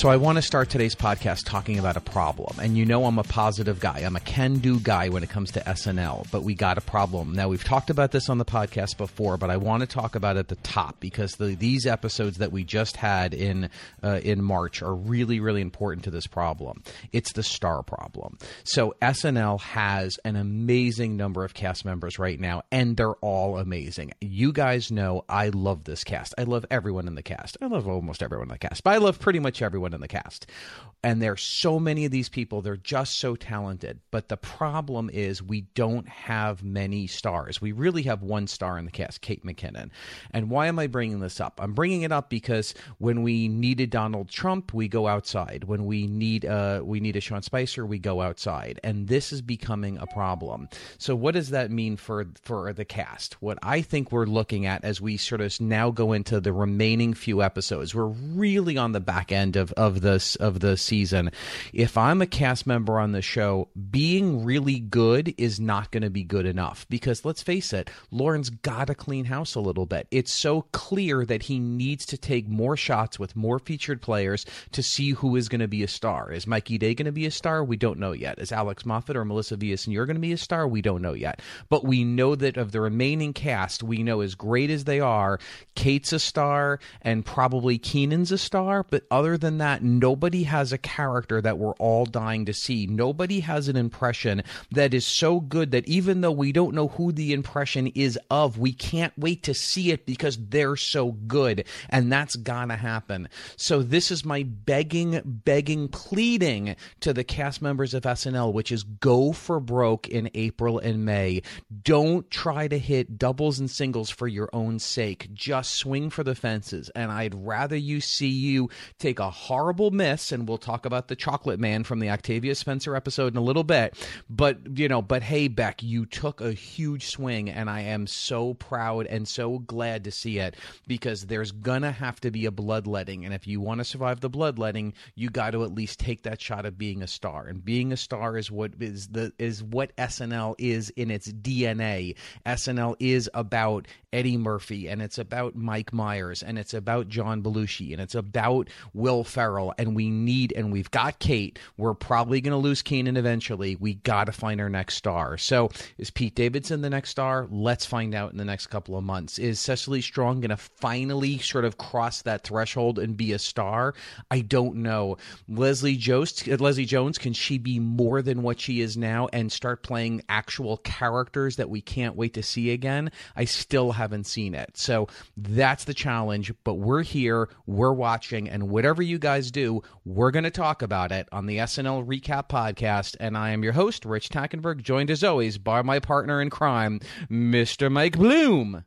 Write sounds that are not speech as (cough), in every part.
So I want to start today's podcast talking about a problem. And you know I'm a positive guy. I'm a can-do guy when it comes to SNL, but we got a problem. Now we've talked about this on the podcast before, but I want to talk about it at the top because the, these episodes that we just had in uh, in March are really really important to this problem. It's the star problem. So SNL has an amazing number of cast members right now and they're all amazing. You guys know I love this cast. I love everyone in the cast. I love almost everyone in the cast. But I love pretty much everyone everyone in the cast. And there's so many of these people, they're just so talented. But the problem is we don't have many stars. We really have one star in the cast, Kate McKinnon. And why am I bringing this up? I'm bringing it up because when we needed Donald Trump, we go outside. When we need uh we need a Sean Spicer, we go outside. And this is becoming a problem. So what does that mean for for the cast? What I think we're looking at as we sort of now go into the remaining few episodes, we're really on the back end of of this of the season. If I'm a cast member on the show, being really good is not going to be good enough because let's face it, Lorne's got to clean house a little bit. It's so clear that he needs to take more shots with more featured players to see who is going to be a star. Is Mikey Day going to be a star? We don't know yet. Is Alex Moffat or Melissa Villaseñor going to be a star? We don't know yet. But we know that of the remaining cast, we know as great as they are, Kate's a star and probably Kenan's a star. But other than that, nobody has a character that we're all dying to see. Nobody has an impression that is so good that even though we don't know who the impression is of, we can't wait to see it because they're so good. And that's gonna happen. So this is my begging, begging, pleading to the cast members of SNL, which is go for broke in April and May. Don't try to hit doubles and singles for your own sake. Just swing for the fences. And I'd rather you see you take a horrible horrible miss, and we'll talk about the Chocolate Man from the Octavia Spencer episode in a little bit. But you know, but hey, Beck, you took a huge swing, and I am so proud and so glad to see it because there's gonna have to be a bloodletting, and if you want to survive the bloodletting, you got to at least take that shot of being a star. And being a star is what is the is what SNL is in its DNA. SNL is about Eddie Murphy, and it's about Mike Myers, and it's about John Belushi, and it's about Will Ferrell and we need and we've got Kate. We're probably going to lose Kenan eventually. We got to find our next star. So is Pete Davidson the next star? Let's find out in the next couple of months. Is Cecily Strong going to finally sort of cross that threshold and be a star? I don't know. Leslie Jones, Leslie Jones, can she be more than what she is now and start playing actual characters that we can't wait to see again? I still haven't seen it. So that's the challenge. But we're here, we're watching, and whatever you guys do, we're going to talk about it on the SNL Recap Podcast. And I am your host, Rich Tackenberg, joined as always by my partner in crime, Mr. Mike Bloom.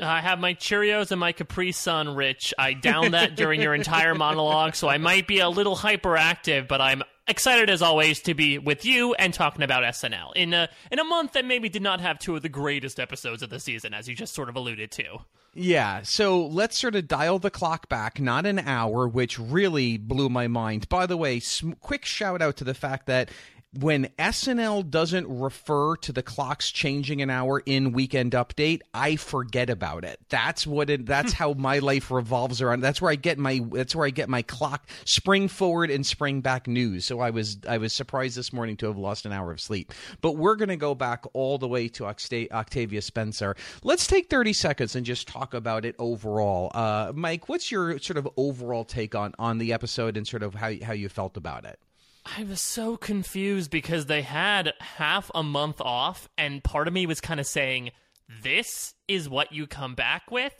I have my Cheerios and my Capri Sun, Rich. I downed that during your entire monologue, so I might be a little hyperactive, but I'm excited as always to be with you and talking about SNL in a in a month that maybe did not have two of the greatest episodes of the season, as you just sort of alluded to. Yeah, so let's sort of dial the clock back, not an hour, which really blew my mind. By the way, sm- quick shout out to the fact that when SNL doesn't refer to the clocks changing an hour in Weekend Update, I forget about it. That's what it. That's how my life revolves around. That's where I get my. That's where I get my clock spring forward and spring back news. So I was I was surprised this morning to have lost an hour of sleep. But we're going to go back all the way to Octavia Spencer. Let's take thirty seconds and just talk about it overall. Uh, Mike, what's your sort of overall take on on the episode and sort of how how you felt about it? I was so confused because they had half a month off, and part of me was kind of saying, This is what you come back with.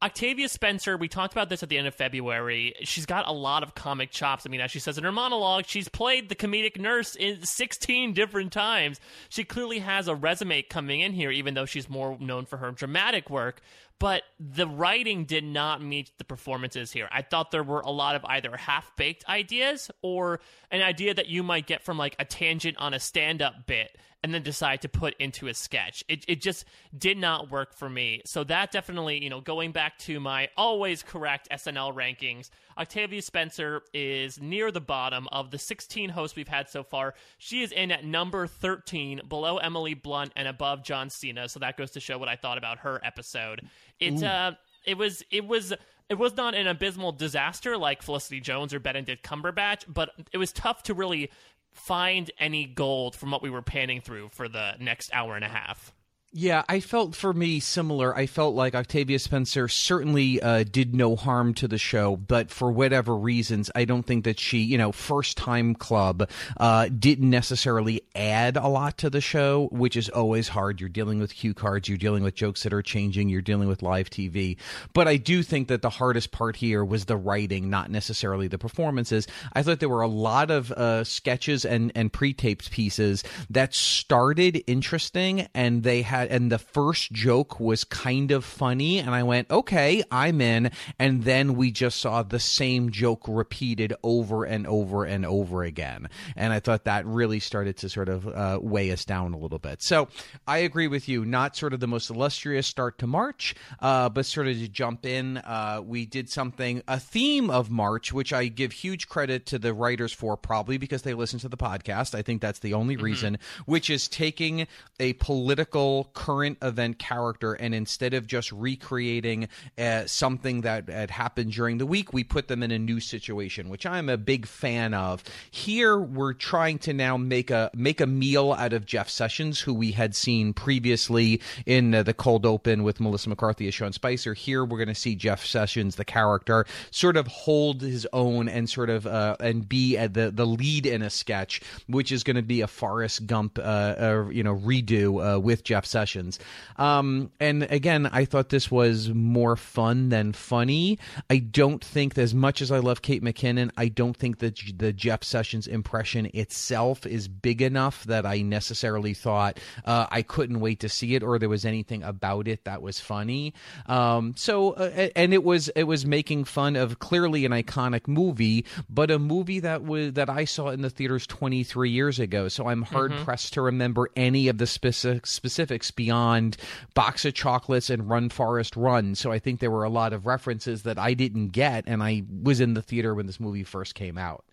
Octavia Spencer, we talked about this at the end of February. She's got a lot of comic chops. I mean, as she says in her monologue, she's played the comedic nurse in 16 different times. She clearly has a resume coming in here, even though she's more known for her dramatic work but the writing did not meet the performances here. I thought there were a lot of either half baked ideas or an idea that you might get from like a tangent on a stand up bit and then decide to put into a sketch. It, it just did not work for me. So that definitely, you know, going back to my always correct SNL rankings, Octavia Spencer is near the bottom of the 16 hosts we've had so far. She is in at number 13, below Emily Blunt and above John Cena. So that goes to show what I thought about her episode. It's uh it was it was it was not an abysmal disaster like Felicity Jones or Benedict Cumberbatch, but it was tough to really find any gold from what we were panning through for the next hour and a half. Yeah, I felt for me similar. I felt like Octavia Spencer certainly uh, did no harm to the show, but for whatever reasons, I don't think that she, you know, first time club uh, didn't necessarily add a lot to the show, which is always hard. You're dealing with cue cards, you're dealing with jokes that are changing, you're dealing with live TV. But I do think that the hardest part here was the writing, not necessarily the performances. I thought there were a lot of uh, sketches and and pre-taped pieces that started interesting, and they had had, and the first joke was kind of funny, and I went, okay, I'm in. And then we just saw the same joke repeated over and over and over again. And I thought that really started to sort of uh, weigh us down a little bit. So I agree with you. Not sort of the most illustrious start to March, uh, but sort of to jump in, uh, we did something, a theme of March, which I give huge credit to the writers for, probably because they listen to the podcast. I think that's the only mm-hmm. reason, which is taking a political current event character, and instead of just recreating uh, something that had happened during the week, we put them in a new situation, which I'm a big fan of. Here, we're trying to now make a make a meal out of Jeff Sessions, who we had seen previously in uh, the cold open with Melissa McCarthy as Sean Spicer. Here, we're going to see Jeff Sessions, the character, sort of hold his own and sort of uh, and be the the lead in a sketch, which is going to be a Forrest Gump, uh, uh, you know, redo uh, with Jeff Sessions sessions. Um, and again, I thought this was more fun than funny. I don't think, as much as I love Kate McKinnon, I don't think that the Jeff Sessions impression itself is big enough that I necessarily thought uh, I couldn't wait to see it or there was anything about it that was funny. Um, so, uh, and it was it was making fun of clearly an iconic movie, but a movie that was that I saw in the theaters 23 years ago. So I'm hard mm-hmm. pressed to remember any of the specific specifics beyond Box of Chocolates and Run Forrest Run. So I think there were a lot of references that I didn't get, and I was in the theater when this movie first came out.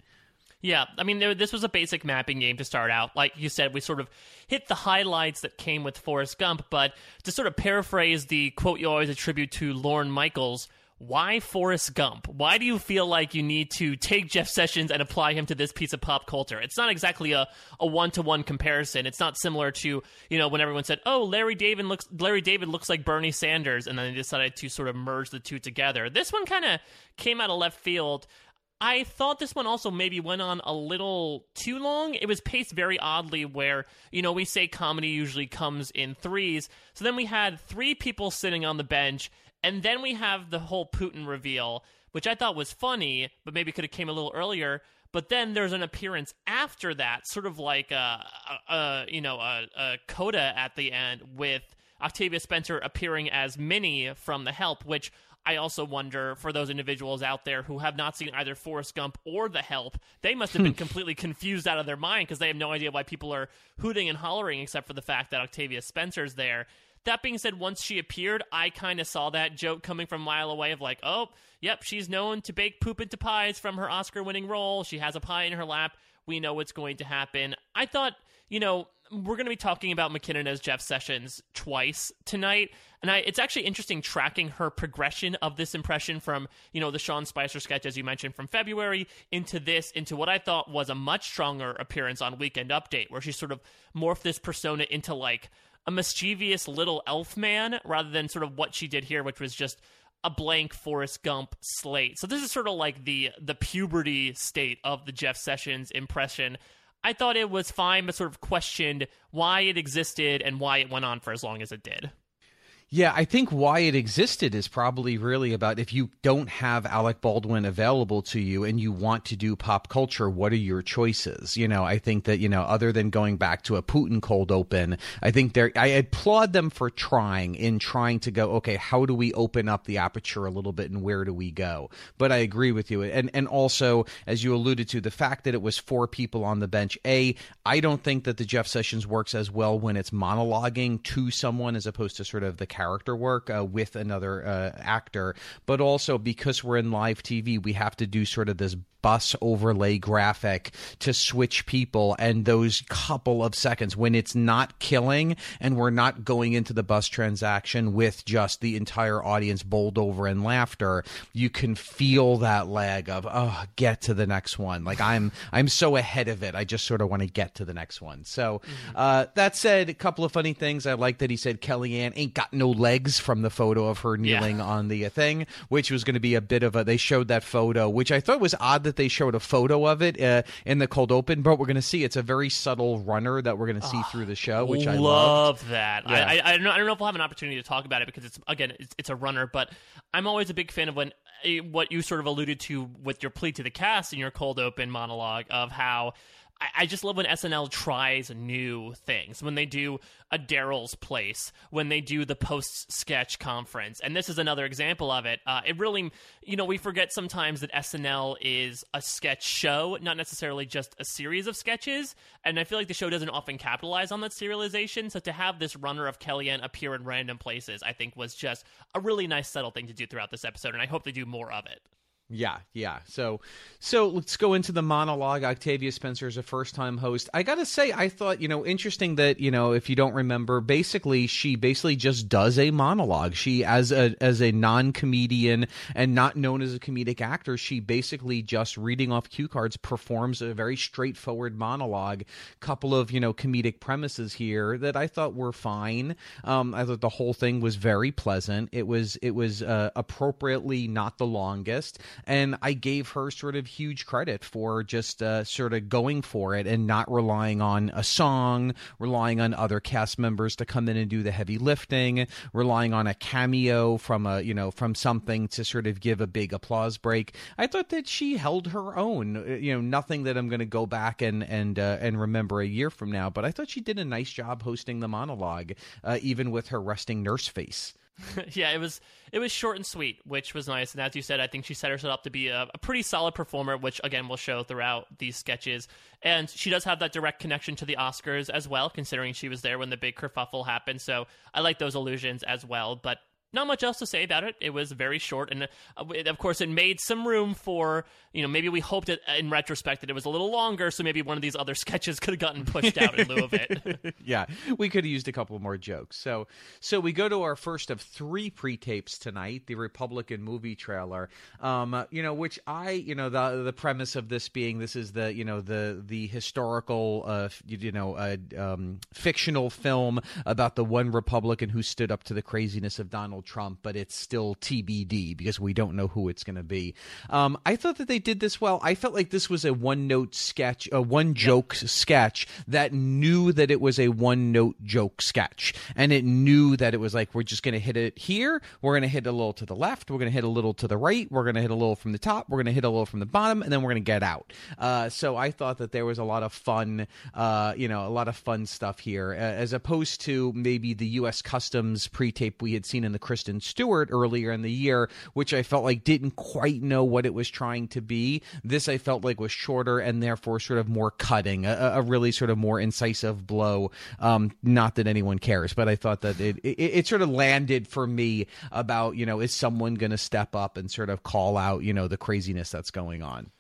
Yeah, I mean, there, this was a basic mapping game to start out. Like you said, we sort of hit the highlights that came with Forrest Gump, but to sort of paraphrase the quote you always attribute to Lorne Michaels, why Forrest Gump? Why do you feel like you need to take Jeff Sessions and apply him to this piece of pop culture? It's not exactly a, a one-to-one comparison. It's not similar to, you know, when everyone said, "Oh, Larry David looks Larry David looks like Bernie Sanders," and then they decided to sort of merge the two together. This one kind of came out of left field. I thought this one also maybe went on a little too long. It was paced very oddly, where, you know, we say comedy usually comes in threes. So then we had three people sitting on the bench and then we have the whole Putin reveal, which I thought was funny, but maybe could have came a little earlier. But then there's an appearance after that, sort of like a, a, a you know a, a coda at the end with Octavia Spencer appearing as Minny from The Help, which I also wonder for those individuals out there who have not seen either Forrest Gump or The Help, they must have been hmm. completely confused out of their mind because they have no idea why people are hooting and hollering except for the fact that Octavia Spencer's there. That being said, once she appeared, I kind of saw that joke coming from a mile away of like, oh, yep, she's known to bake poop into pies from her Oscar winning role. She has a pie in her lap. We know what's going to happen. I thought, you know, we're going to be talking about McKinnon as Jeff Sessions twice tonight. And I, it's actually interesting tracking her progression of this impression from, you know, the Sean Spicer sketch, as you mentioned, from February into this, into what I thought was a much stronger appearance on Weekend Update, where she sort of morphed this persona into like a mischievous little elf man rather than sort of what she did here, which was just a blank Forrest Gump slate. So this is sort of like the the puberty state of the Jeff Sessions impression. I thought it was fine, but sort of questioned why it existed and why it went on for as long as it did. Yeah, I think why it existed is probably really about if you don't have Alec Baldwin available to you and you want to do pop culture, what are your choices? You know, I think that, you know, other than going back to a Putin cold open, I think there, I applaud them for trying in trying to go, okay, how do we open up the aperture a little bit and where do we go? But I agree with you. And, and also, as you alluded to, the fact that it was four people on the bench, A, I don't think that the Jeff Sessions works as well when it's monologuing to someone as opposed to sort of the character work uh, with another uh, actor, but also because we're in live TV, we have to do sort of this bus overlay graphic to switch people and those couple of seconds when it's not killing and we're not going into the bus transaction with just the entire audience bowled over in laughter you can feel that lag of oh get to the next one. Like i'm i'm so ahead of it. I just sort of want to get to the next one. So uh, that said a couple of funny things. I like that he said kellyanne ain't got no legs from the photo of her kneeling Yeah. on the thing which was going to be a bit of a they showed that photo which i thought was odd that they showed a photo of it uh, in the cold open but we're going to see it's a very subtle runner that we're going to see through the show which i love love that. Yeah. I, I, I, don't know, I don't know if we'll have an opportunity to talk about it because it's again it's, it's a runner, but I'm always a big fan of when eh, what you sort of alluded to with your plea to the cast in your cold open monologue of how. I- just love when SNL tries new things. When they do a Daryl's Place, when they do the post sketch conference, and this is another example of it. Uh, it really, you know, we forget sometimes that SNL is a sketch show, not necessarily just a series of sketches. And I feel like the show doesn't often capitalize on that serialization. So to have this runner of Kellyanne appear in random places, I think was just a really nice, subtle thing to do throughout this episode. And I hope they do more of it. Yeah, yeah. So, so let's go into the monologue. Octavia Spencer is a first-time host. I gotta say, I thought you know interesting that you know if you don't remember, basically she basically just does a monologue. She as a as a non-comedian and not known as a comedic actor, she basically just reading off cue cards performs a very straightforward monologue. Couple of you know comedic premises here that I thought were fine. Um, I thought the whole thing was very pleasant. It was it was uh, appropriately not the longest and I gave her sort of huge credit for just uh, sort of going for it and not relying on a song, relying on other cast members to come in and do the heavy lifting, relying on a cameo from a you know from something to sort of give a big applause break. I thought that she held her own. Uh, You know, nothing that I'm going to go back and and uh, and remember a year from now, but I thought she did a nice job hosting the monologue, uh, even with her resting nurse face. (laughs) yeah, it was it was short and sweet, which was nice. And as you said, I think she set herself up to be a, a pretty solid performer, which again will show throughout these sketches. And she does have that direct connection to the Oscars as well, considering she was there when the big kerfuffle happened. So I like those allusions as well. But not much else to say about it. It was very short, and uh, of course, it made some room for you know maybe we hoped it in retrospect that it was a little longer, so maybe one of these other (laughs) sketches could have gotten pushed out in lieu of it. (laughs) yeah, we could have used a couple more jokes. So, so we go to our first of three pre-tapes tonight, the Republican movie trailer. Um, uh, you know, which I, you know, the the premise of this being this is the, you know, the the historical, uh, you know, uh, um, fictional film about the one Republican who stood up to the craziness of Donald Trump, but it's still TBD because we don't know who it's going to be. Um, I thought that they did this well. I felt like this was a one note sketch, a one joke sketch that knew that it was a one note joke sketch. And it knew that it was like, we're just going to hit it here. We're going to hit a little to the left. We're going to hit a little to the right. We're going to hit a little from the top. We're going to hit a little from the bottom. And then we're going to get out. Uh, so I thought that there was a lot of fun, uh, you know, a lot of fun stuff here, uh, as opposed to maybe the U.S. Customs pre tape we had seen in the Kristen Stewart earlier in the year, which I felt like didn't quite know what it was trying to be. This I felt like was shorter and therefore sort of more cutting, a, a really sort of more incisive blow. Um, not that anyone cares, but I thought that it, it, it sort of landed for me about, you know, is someone going to step up and sort of call out, you know, the craziness that's going on?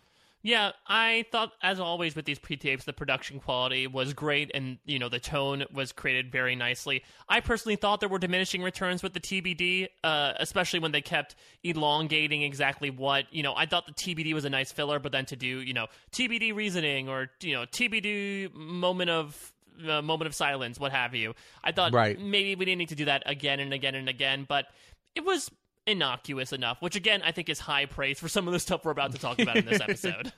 Yeah, I thought, as always with these pre-tapes, the production quality was great, and you know the tone was created very nicely. I personally thought there were diminishing returns with the TBD, uh, especially when they kept elongating exactly what you know. I thought the TBD was a nice filler, but then to do you know TBD reasoning or you know TBD moment of uh, moment of silence, what have you. I thought Right. maybe we didn't need to do that again and again and again, but it was innocuous enough, which again I think is high praise for some of the stuff we're about to talk about in this (laughs) episode.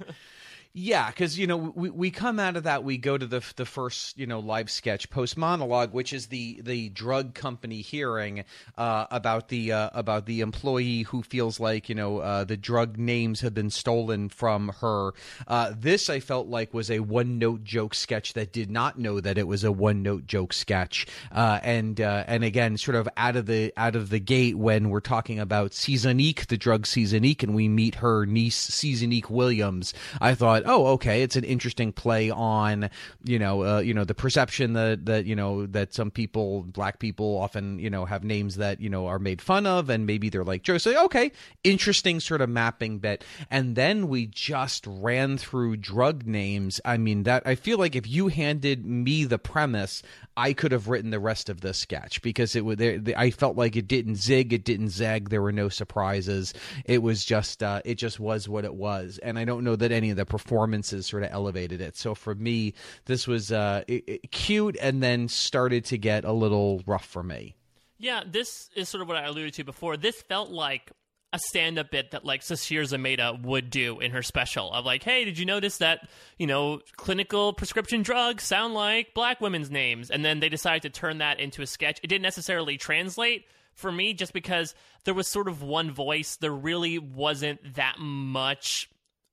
Yeah, because you know we, we come out of that we go to the the first you know live sketch post monologue, which is the the drug company hearing uh, about the uh, about the employee who feels like you know uh, the drug names have been stolen from her. Uh, this I felt like was a one note joke sketch that did not know that it was a one note joke sketch, uh, and uh, and again sort of out of the out of the gate when we're talking about Seasonique, the drug Seasonique, and we meet her niece Seasonique Williams. I thought oh, okay, it's an interesting play on you know uh, you know the perception that that you know that some people, black people, often you know have names that you know are made fun of, and maybe they're like Joe. So okay, interesting sort of mapping bit, and then we just ran through drug names. I mean that I feel like if you handed me the premise, I could have written the rest of the sketch because it would. I felt like it didn't zig, it didn't zag. There were no surprises. It was just uh, it just was what it was, and I don't know that any of the performances sort of elevated it. So for me, this was uh, it, it, cute, and then started to get a little rough for me. Yeah, this is sort of what I alluded to before. This felt like a stand-up bit that like Sasheer Zamata would do in her special of like, hey, did you notice that you know clinical prescription drugs sound like black women's names? And then they decided to turn that into a sketch. It didn't necessarily translate for me just because there was sort of one voice. There really wasn't that much,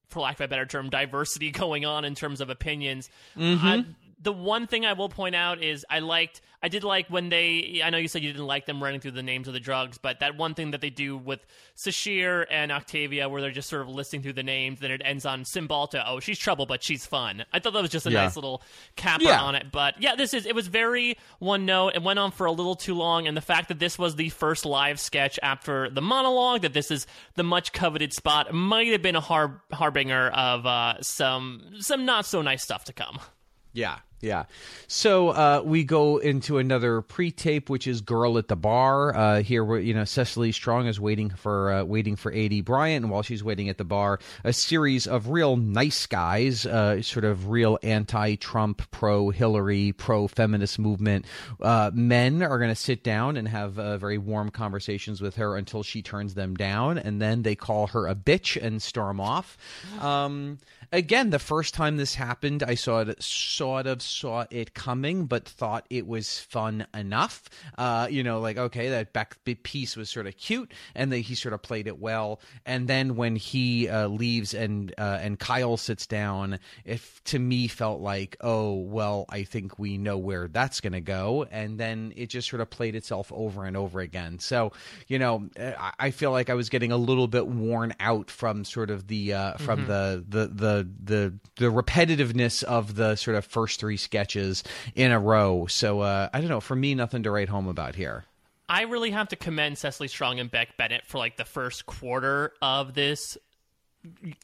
for lack of a better term, diversity (laughs) going on in terms of opinions. Mm-hmm. I, the one thing I will point out is I liked I did like when they I know you said you didn't like them running through the names of the drugs, but that one thing that they do with Sasheer and Octavia where they're just sort of listing through the names, then it ends on Cymbalta, oh she's trouble but she's fun. I thought that was just a yeah. nice little capper yeah. on it. But yeah, this is it was very one note. It went on for a little too long, and the fact that this was the first live sketch after the monologue, that this is the much coveted spot, might have been a har- harbinger of uh, some some not so nice stuff to come. Yeah, yeah. So uh, we go into another pre-tape, which is "Girl at the Bar." Uh, here, you know Cecily Strong is waiting for uh, waiting for Aidy Bryant, and while she's waiting at the bar, a series of real nice guys, uh, sort of real anti-Trump, pro-Hillary, pro-feminist movement uh, men, are going to sit down and have uh, very warm conversations with her until she turns them down, and then they call her a bitch and storm off. Um, again, the first time this happened, I saw it sort of saw it coming, but thought it was fun enough. Uh, you know, like okay, that back piece was sort of cute, and that he sort of played it well. And then when he uh, leaves and uh, and Kyle sits down, it to me felt like, oh well, I think we know where that's going to go. And then it just sort of played itself over and over again. So you know, I feel like I was getting a little bit worn out from sort of the uh, from mm-hmm. the the the the the repetitiveness of the sort of first three sketches in a row. So uh, I don't know. For me, nothing to write home about here. I really have to commend Cecily Strong and Beck Bennett for like the first quarter of this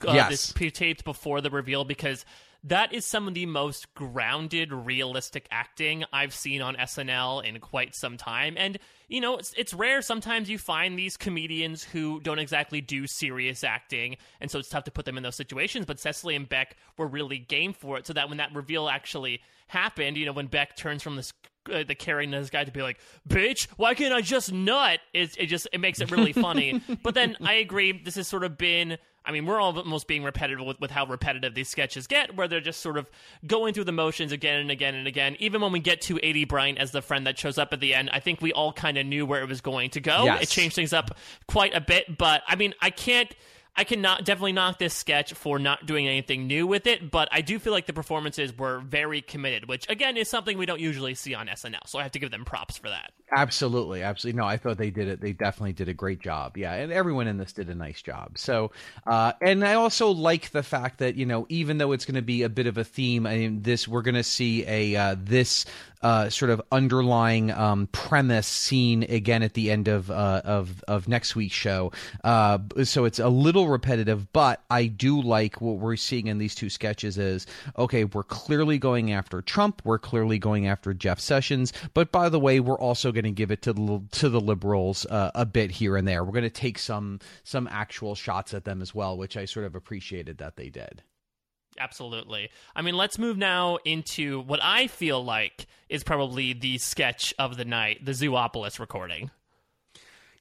uh, yes. this taped before the reveal because that is some of the most grounded, realistic acting I've seen on SNL in quite some time. And, you know, it's, it's, rare. Sometimes you find these comedians who don't exactly do serious acting, and so it's tough to put them in those situations. But Cecily and Beck were really game for it, so that when that reveal actually happened, you know, when Beck turns from this uh, the carrying this guy to be like, "Bitch, why can't I just nut?" It, it just it makes it really funny. (laughs) but then I agree, this has sort of been I mean, we're all almost being repetitive with, with how repetitive these sketches get, where they're just sort of going through the motions again and again and again. Even when we get to Aidy Bryant as the friend that shows up at the end, I think we all kind of knew where it was going to go. Yes. It changed things up quite a bit, but I mean, I can't I can not definitely knock this sketch for not doing anything new with it, but I do feel like the performances were very committed, which again is something we don't usually see on SNL. So I have to give them props for that. Absolutely, absolutely. No, I thought they did it. They definitely did a great job. Yeah, and everyone in this did a nice job. So, uh, and I also like the fact that you know, even though it's going to be a bit of a theme, I mean, this we're going to see a uh, this uh, sort of underlying um, premise seen again at the end of uh, of of next week's show. Uh, so it's a little repetitive, but I do like what we're seeing in these two sketches. Is okay, we're clearly going after Trump, we're clearly going after Jeff Sessions, but by the way, we're also going to give it to the to the liberals uh, a bit here and there. We're going to take some some actual shots at them as well, which I sort of appreciated that they did. Absolutely. I mean, let's move now into what I feel like is probably the sketch of the night, the Zoopolis recording.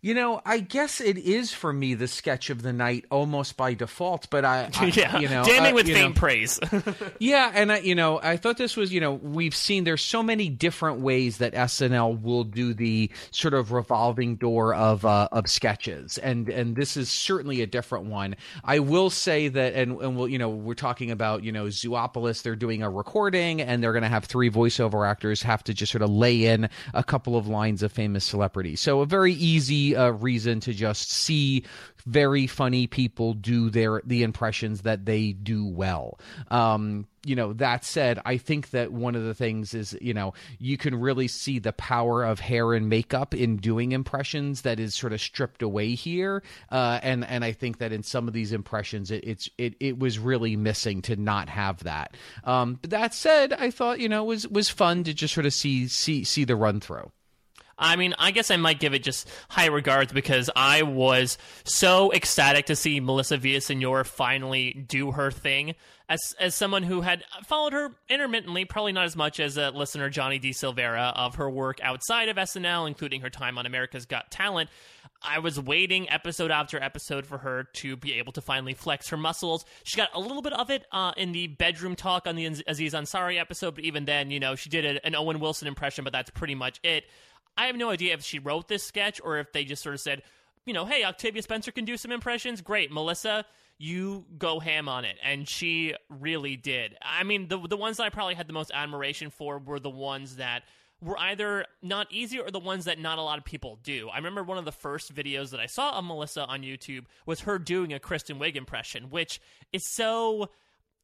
You know, I guess it is for me the sketch of the night almost by default, but I, I (laughs) yeah, you know, damning uh, with faint praise. (laughs) yeah, and I, you know, I thought this was, you know, we've seen there's so many different ways that SNL will do the sort of revolving door of uh, of sketches, and and this is certainly a different one. I will say that, and and we'll, you know, we're talking about, you know, Zoopolis. They're doing a recording, and they're going to have three voiceover actors have to just sort of lay in a couple of lines of famous celebrities. So a very easy a reason to just see very funny people do their the impressions that they do well. Um, you know, that said, I think that one of the things is, you know, you can really see the power of hair and makeup in doing impressions that is sort of stripped away here. Uh, and and I think that in some of these impressions, it, it's it it was really missing to not have that. Um, but that said, I thought you know was was fun to just sort of see see see the run through. I mean, I guess I might give it just high regards because I was so ecstatic to see Melissa Villaseñor finally do her thing. As as someone who had followed her intermittently, probably not as much as a listener Johnny D. Silvera of her work outside of SNL, including her time on America's Got Talent. I was waiting episode after episode for her to be able to finally flex her muscles. She got a little bit of it uh, in the bedroom talk on the Aziz Ansari episode, but even then, you know, she did an Owen Wilson impression, but that's pretty much it. I have no idea if she wrote this sketch or if they just sort of said, you know, hey, Octavia Spencer can do some impressions. Great, Melissa, you go ham on it, and she really did. I mean, the the ones that I probably had the most admiration for were the ones that were either not easy or the ones that not a lot of people do. I remember one of the first videos that I saw of Melissa on YouTube was her doing a Kristen Wiig impression, which is so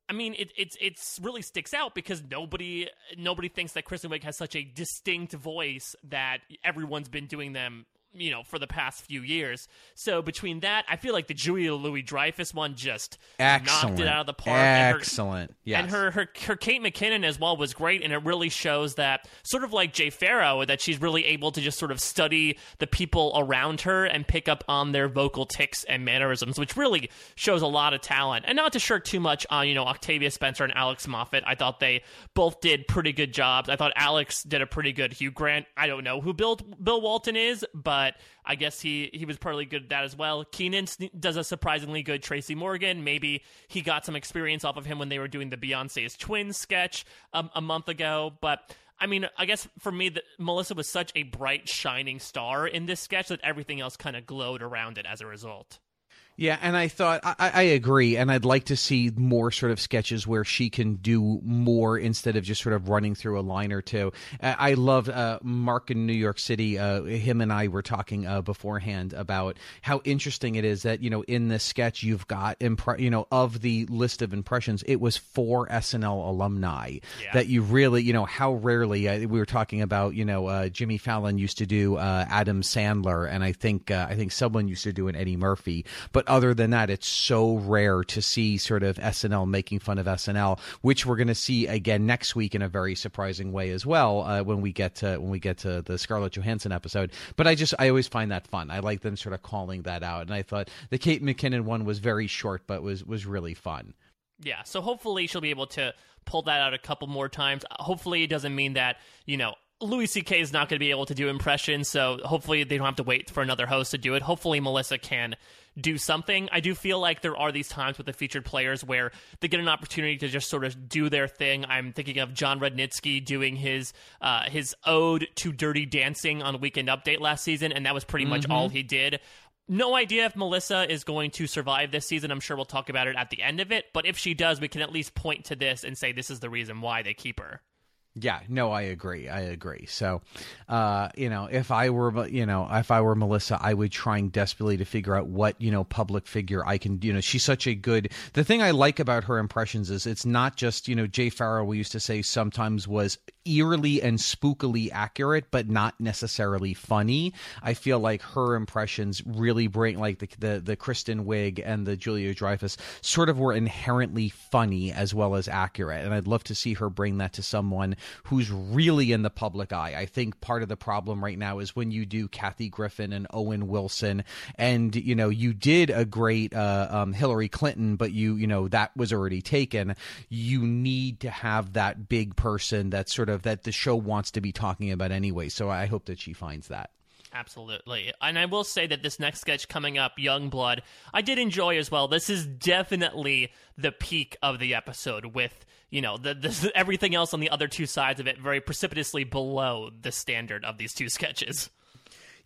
I mean, it it's it's really sticks out because nobody nobody thinks that Kristen Wiig has such a distinct voice that everyone's been doing them you know, for the past few years. So between that, I feel like the Julia Louis Dreyfus one just Excellent. knocked it out of the park. Excellent. And her, yes. And her, her her Kate McKinnon as well was great, and it really shows that sort of like Jay Pharoah that she's really able to just sort of study the people around her and pick up on their vocal ticks and mannerisms, which really shows a lot of talent. And not to shirk too much on you know Octavia Spencer and Alex Moffat, I thought they both did pretty good jobs. I thought Alex did a pretty good Hugh Grant. I don't know who Bill Bill Walton is, but but I guess he he was partly good at that as well. Kenan does a surprisingly good Tracy Morgan. Maybe he got some experience off of him when they were doing the Beyonce's twins sketch um, a month ago, but. I mean, I guess for me, the, Melissa was such a bright, shining star in this sketch that everything else kind of glowed around it as a result. Yeah, and I thought I, I, agree, and I'd like to see more sort of sketches where she can do more instead of just sort of running through a line or two. I love uh, Mark in New York City. Uh, him and I were talking uh, beforehand about how interesting it is that you know in this sketch you've got impre- you know of the list of impressions, it was four SNL alumni yeah. that you really you know how rarely uh, we were talking about you know uh, Jimmy Fallon used to do uh, Adam Sandler, and I think I think someone used to do an Eddie Murphy, but other than that, it's so rare to see sort of SNL making fun of SNL, which we're going to see again next week in a very surprising way as well uh, when we get to when we get to the Scarlett Johansson episode. But I just I always find that fun. I like them sort of calling that out, and I thought the Kate McKinnon one was very short, but was was really fun. Yeah, so hopefully she'll be able to pull that out a couple more times. Hopefully it doesn't mean that, you know, Louis C.K. is not going to be able to do impressions, so hopefully they don't have to wait for another host to do it. Hopefully Melissa can do something. I do feel like there are these times with the featured players where they get an opportunity to just sort of do their thing. I'm thinking of Jon Rudnitsky doing his uh, his ode to Dirty Dancing on Weekend Update last season, and that was pretty mm-hmm. much all he did. No idea if Melissa is going to survive this season. I'm sure we'll talk about it at the end of it. But if she does, we can at least point to this and say this is the reason why they keep her. Yeah, no, I agree. I agree. So, uh, you know, if I were, you know, if I were Melissa, I would trying desperately to figure out what, you know, public figure I can, you know, she's such a good. The thing I like about her impressions is it's not just, you know, Jay Pharoah, we used to say sometimes was eerily and spookily accurate, but not necessarily funny. I feel like her impressions really bring, like the the, the Kristen Wiig and the Julia Dreyfus, sort of were inherently funny as well as accurate, and I'd love to see her bring that to someone who's really in the public eye. I think part of the problem right now is when you do Kathy Griffin and Owen Wilson, and you know you did a great uh, um, Hillary Clinton, but you you know that was already taken. You need to have that big person that sort of that the show wants to be talking about anyway. So I hope that she finds that. Absolutely. And I will say that this next sketch coming up, Young Blood, I did enjoy as well. This is definitely the peak of the episode with, you know, the, the (laughs) everything else on the other two sides of it very precipitously below the standard of these two sketches.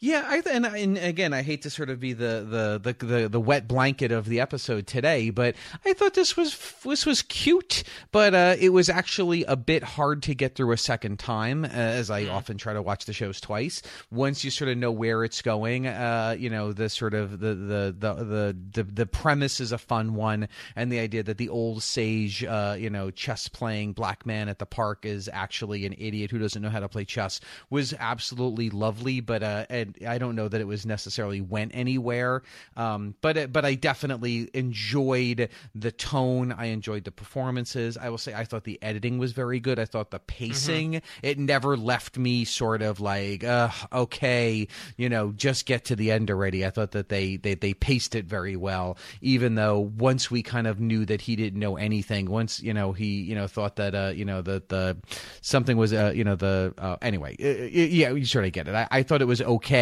Yeah, I and, and again, I hate to sort of be the, the the, the the wet blanket of the episode today, but I thought this was this was cute, but uh, it was actually a bit hard to get through a second time, uh, as I mm. often try to watch the shows twice. Once you sort of know where it's going, uh, you know the sort of the the, the the the the premise is a fun one, and the idea that the old sage, uh, you know, chess playing black man at the park is actually an idiot who doesn't know how to play chess was absolutely lovely, but uh, and I don't know that it was necessarily went anywhere. Um, but but I definitely enjoyed the tone. I enjoyed the performances. I will say I thought the editing was very good. I thought the pacing mm-hmm. it never left me sort of like uh, okay, you know, just get to the end already. I thought that they they they paced it very well, even though once we kind of knew that he didn't know anything. Once you know he you know thought that uh, you know the the something was uh, you know the uh, anyway yeah you sort of get it. I, I thought it was okay,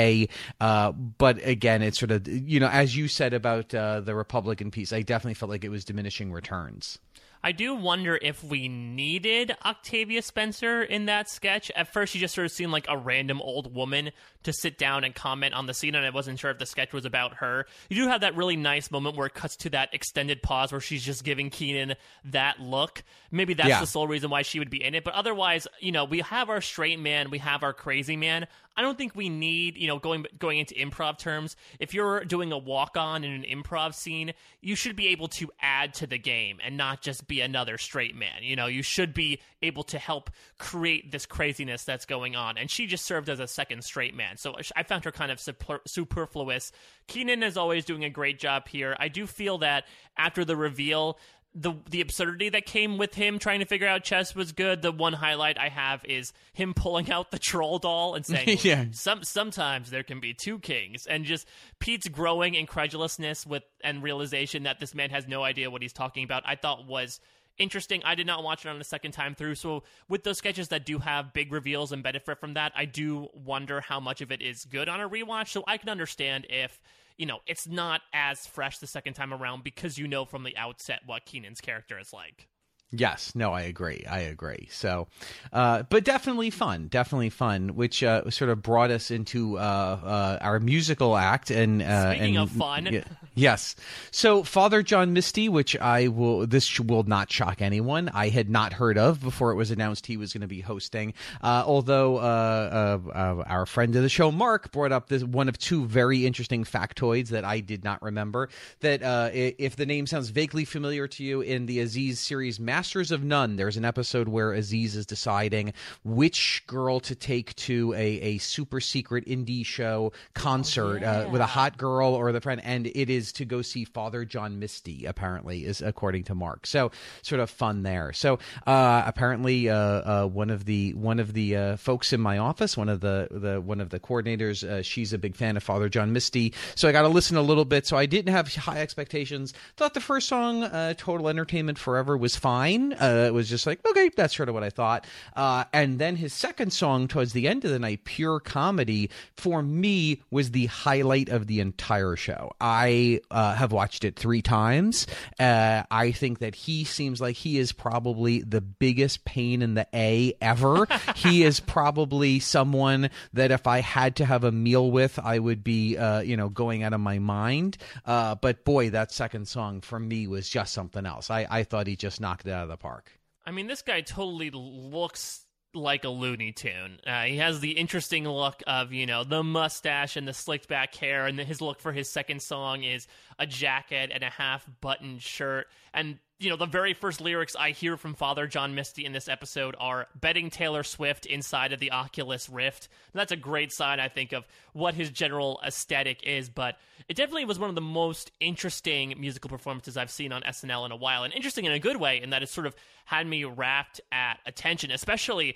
uh, but again, it's sort of you know as you said about uh, the Republican piece, I definitely felt like it was diminishing returns. I do wonder if we needed Octavia Spencer in that sketch. At first, she just sort of seemed like a random old woman to sit down and comment on the scene, and I wasn't sure if the sketch was about her. You do have that really nice moment where it cuts to that extended pause where she's just giving Kenan that look. Maybe that's yeah. the sole reason why she would be in it. But otherwise, you know, we have our straight man, we have our crazy man. I don't think we need, you know, going going into improv terms. If you're doing a walk on in an improv scene, you should be able to add to the game and not just be another straight man. You know, you should be able to help create this craziness that's going on. And she just served as a second straight man. So I found her kind of super- superfluous. Kenan is always doing a great job here. I do feel that after the reveal, the the absurdity that came with him trying to figure out chess was good. The one highlight I have is him pulling out the troll doll and saying, (laughs) yeah. "Some sometimes there can be two kings," and just Pete's growing incredulousness with and realization that this man has no idea what he's talking about. I thought was interesting. I did not watch it on a second time through. So with those sketches that do have big reveals and benefit from that, I do wonder how much of it is good on a rewatch. So I can understand if you know, it's not as fresh the second time around because you know from the outset what Kenan's character is like. Yes, no, I agree. I agree. So, uh, but definitely fun, definitely fun, which uh, sort of brought us into uh, uh our musical act. And uh, speaking and, of fun, yes. So, Father John Misty, which I will, this will not shock anyone. I had not heard of before it was announced he was going to be hosting. Uh, although our friend of the show, Mark, brought up this one of two very interesting factoids that I did not remember. That if the name sounds vaguely familiar to you in the Aziz series. Masters of None, there's an episode where Aziz is deciding which girl to take to a, a super secret indie show concert oh, yeah. uh, with a hot girl or the friend, and it is to go see Father John Misty. Apparently, is according to Mark. So sort of fun there. So uh, apparently, uh, uh one of the one of the uh, folks in my office, one of the the one of the coordinators, uh, she's a big fan of Father John Misty. So I got to listen a little bit. So I didn't have high expectations. Thought the first song, "Total Entertainment Forever," was fine fine. Uh, it was just like, okay, that's sort of what I thought. Uh, and then his second song towards the end of the night, Pure Comedy, for me was the highlight of the entire show. I uh, have watched it three times. Uh, I think that he seems like he is probably the biggest pain in the A ever. (laughs) he is probably someone that if I had to have a meal with, I would be, uh, you know, going out of my mind. Uh, but boy, that second song for me was just something else. I, I thought he just knocked it out of the park. I mean, this guy totally looks like a Looney Tune. Uh, he has the interesting look of, you know, the mustache and the slicked back hair, and his look for his second song is a jacket and a half buttoned shirt. And you know, the very first lyrics I hear from Father John Misty in this episode are betting Taylor Swift inside of the Oculus Rift. And that's a great sign, I think, of what his general aesthetic is. But it definitely was one of the most interesting musical performances I've seen on SNL in a while. And interesting in a good way, in that it sort of had me wrapped at attention, especially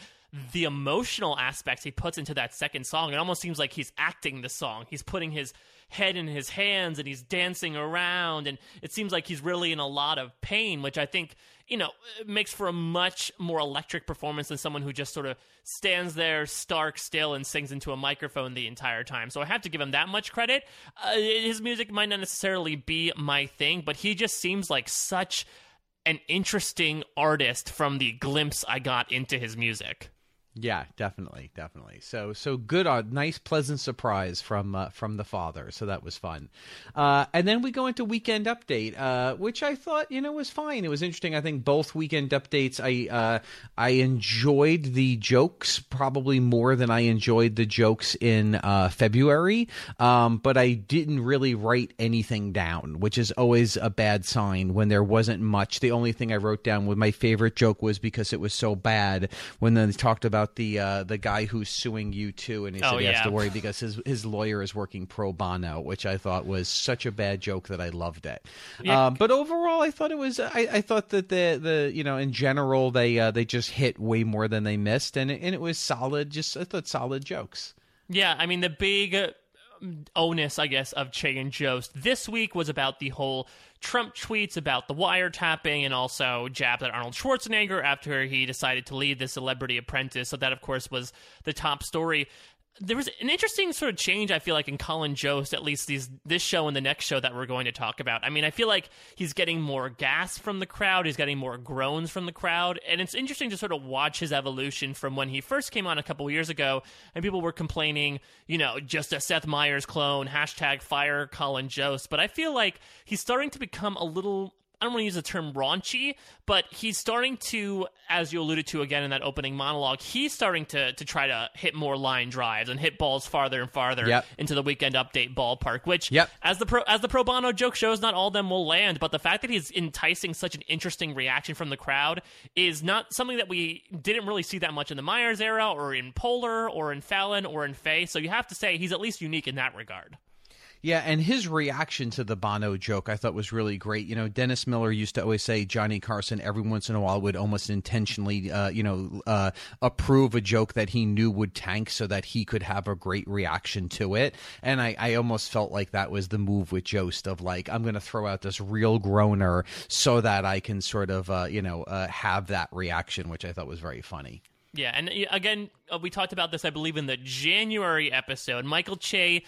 the emotional aspects he puts into that second song. It almost seems like he's acting the song. He's putting his head in his hands and he's dancing around and it seems like he's really in a lot of pain which i think you know makes for a much more electric performance than someone who just sort of stands there stark still and sings into a microphone the entire time so i have to give him that much credit uh, his music might not necessarily be my thing but he just seems like such an interesting artist from the glimpse i got into his music Yeah, definitely, definitely. So, so good, uh, nice, pleasant surprise from uh, from the father. So that was fun. Uh, and then we go into weekend update, uh, which I thought you know was fine. It was interesting. I think both weekend updates, I uh, I enjoyed the jokes probably more than I enjoyed the jokes in uh, February. Um, but I didn't really write anything down, which is always a bad sign when there wasn't much. The only thing I wrote down with my favorite joke was because it was so bad when they talked about about the uh, the guy who's suing U2, and he said Oh, he has to worry because his his lawyer is working pro bono, which I thought was such a bad joke that I loved it. Yeah. Um, but overall, I thought it was. I, I thought that the the you know in general they uh, they just hit way more than they missed, and it, and it was solid. Just I thought solid jokes. Yeah, I mean the big uh, onus, I guess, of Che and Jost this week was about the whole Trump tweets about the wiretapping and also jabs at Arnold Schwarzenegger after he decided to lead the Celebrity Apprentice. So that, of course, was the top story. There was an interesting sort of change, I feel like, in Colin Jost, at least these this show and the next show that we're going to talk about. I mean, I feel like he's getting more gas from the crowd, he's getting more groans from the crowd, and it's interesting to sort of watch his evolution from when he first came on a couple years ago, and people were complaining, you know, just a Seth Meyers clone, hashtag fire Colin Jost. But I feel like he's starting to become a little I don't want to use the term raunchy, but he's starting to, as you alluded to again in that opening monologue, he's starting to to try to hit more line drives and hit balls farther and farther Yep. into the weekend update ballpark. Which, Yep. as the pro, as the pro bono joke shows, not all of them will land. But the fact that he's enticing such an interesting reaction from the crowd is not something that we didn't really see that much in the Meyers era, or in Poehler, or in Fallon, or in Fey. So you have to say he's at least unique in that regard. Yeah, and his reaction to the Bono joke I thought was really great. You know, Dennis Miller used to always say Johnny Carson every once in a while would almost intentionally, uh, you know, uh, approve a joke that he knew would tank so that he could have a great reaction to it. And I, I almost felt like that was the move with Jost of like, I'm going to throw out this real groaner so that I can sort of, uh, you know, uh, have that reaction, which I thought was very funny. Yeah, and uh, again, uh, we talked about this, I believe, in the January episode. Michael Che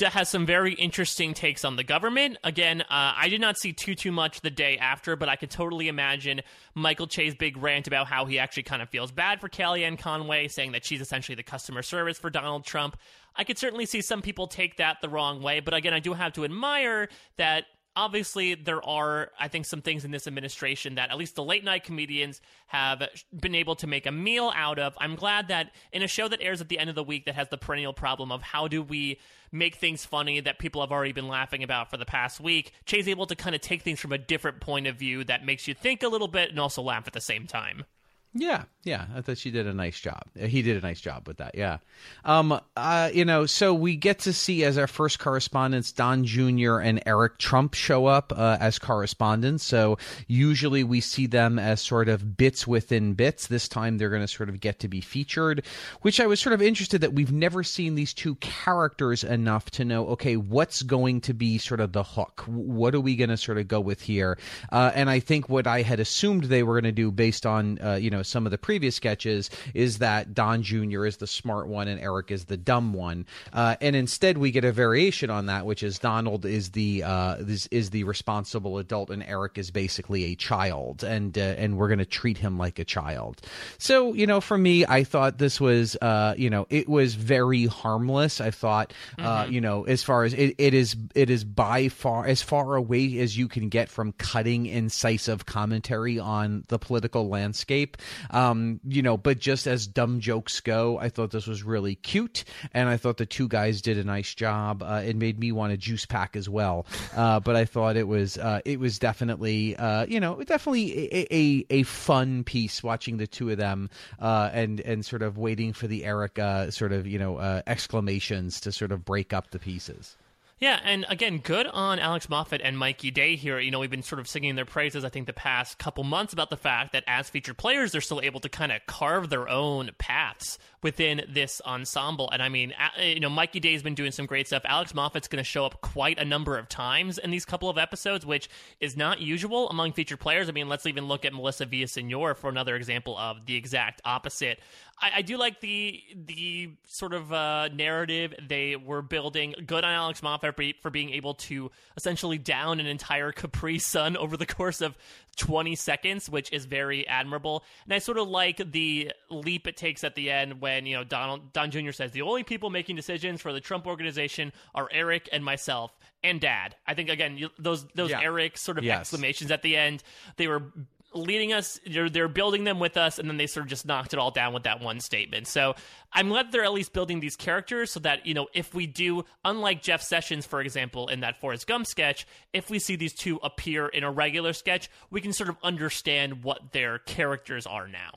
has some very interesting takes on the government. Again, uh, I did not see too too much the day after, but I could totally imagine Michael Che's big rant about how he actually kind of feels bad for Kellyanne Conway, saying that she's essentially the customer service for Donald Trump. I could certainly see some people take that the wrong way, but again, I do have to admire that obviously there are i think some things in this administration that at least the late night comedians have been able to make a meal out of. I'm glad that in a show that airs at the end of the week that has the perennial problem of how do we make things funny that people have already been laughing about for the past week che's able to kind of take things from a different point of view that makes you think a little bit and also laugh at the same time Yeah, yeah. I thought she did a nice job. Uh, He did a nice job with that. Yeah. Um. Uh. You know. So we get to see as our first correspondents Don Jr. and Eric Trump show up uh, as correspondents. So usually we see them as sort of bits within bits. This time they're going to sort of get to be featured, which I was sort of interested that we've never seen these two characters enough to know. Okay, what's going to be sort of the hook? What are we going to sort of go with here? Uh, and I think what I had assumed they were going to do based on uh, you know some of the previous sketches is that Don Jr. is the smart one and Eric is the dumb one, uh, and instead we get a variation on that, which is Donald is the uh, is, is the responsible adult and Eric is basically a child, and uh, and we're going to treat him like a child. So you know, for me, I thought this was uh, you know it was very harmless. I thought uh, you know as far as it, it is it is by far as far away as you can get from cutting incisive commentary on the political landscape. Um, you know, but just as dumb jokes go, I thought this was really cute, and I thought the two guys did a nice job. Uh, it made me want a juice pack as well. Uh, but I thought it was uh, it was definitely uh, you know definitely a, a a fun piece watching the two of them uh, and and sort of waiting for the Eric uh, sort of you know uh, exclamations to sort of break up the pieces. Yeah, and again, good on Alex Moffat and Mikey Day here. You know, we've been sort of singing their praises, I think, the past couple months about the fact that as featured players, they're still able to kind of carve their own paths within this ensemble. And I mean, you know, Mikey Day's been doing some great stuff. Alex Moffat's going to show up quite a number of times in these couple of episodes, which is not usual among featured players. I mean, let's even look at Melissa Villaseñor for another example of the exact opposite. I, I do like the the sort of uh, narrative they were building. Good on Alex Moffat for being able to essentially down an entire Capri Sun over the course of 20 seconds, which is very admirable. And I sort of like the leap it takes at the end when, you know, Donald Don Jr. says the only people making decisions for the Trump organization are Eric and myself and Dad. I think again, you, those those Yeah. Eric sort of Yes. exclamations at the end, they were leading us they're, they're building them with us and then they sort of just knocked it all down with that one statement so i'm glad they're at least building these characters so that you know if we do unlike jeff sessions for example in that forrest gump sketch if we see these two appear in a regular sketch we can sort of understand what their characters are now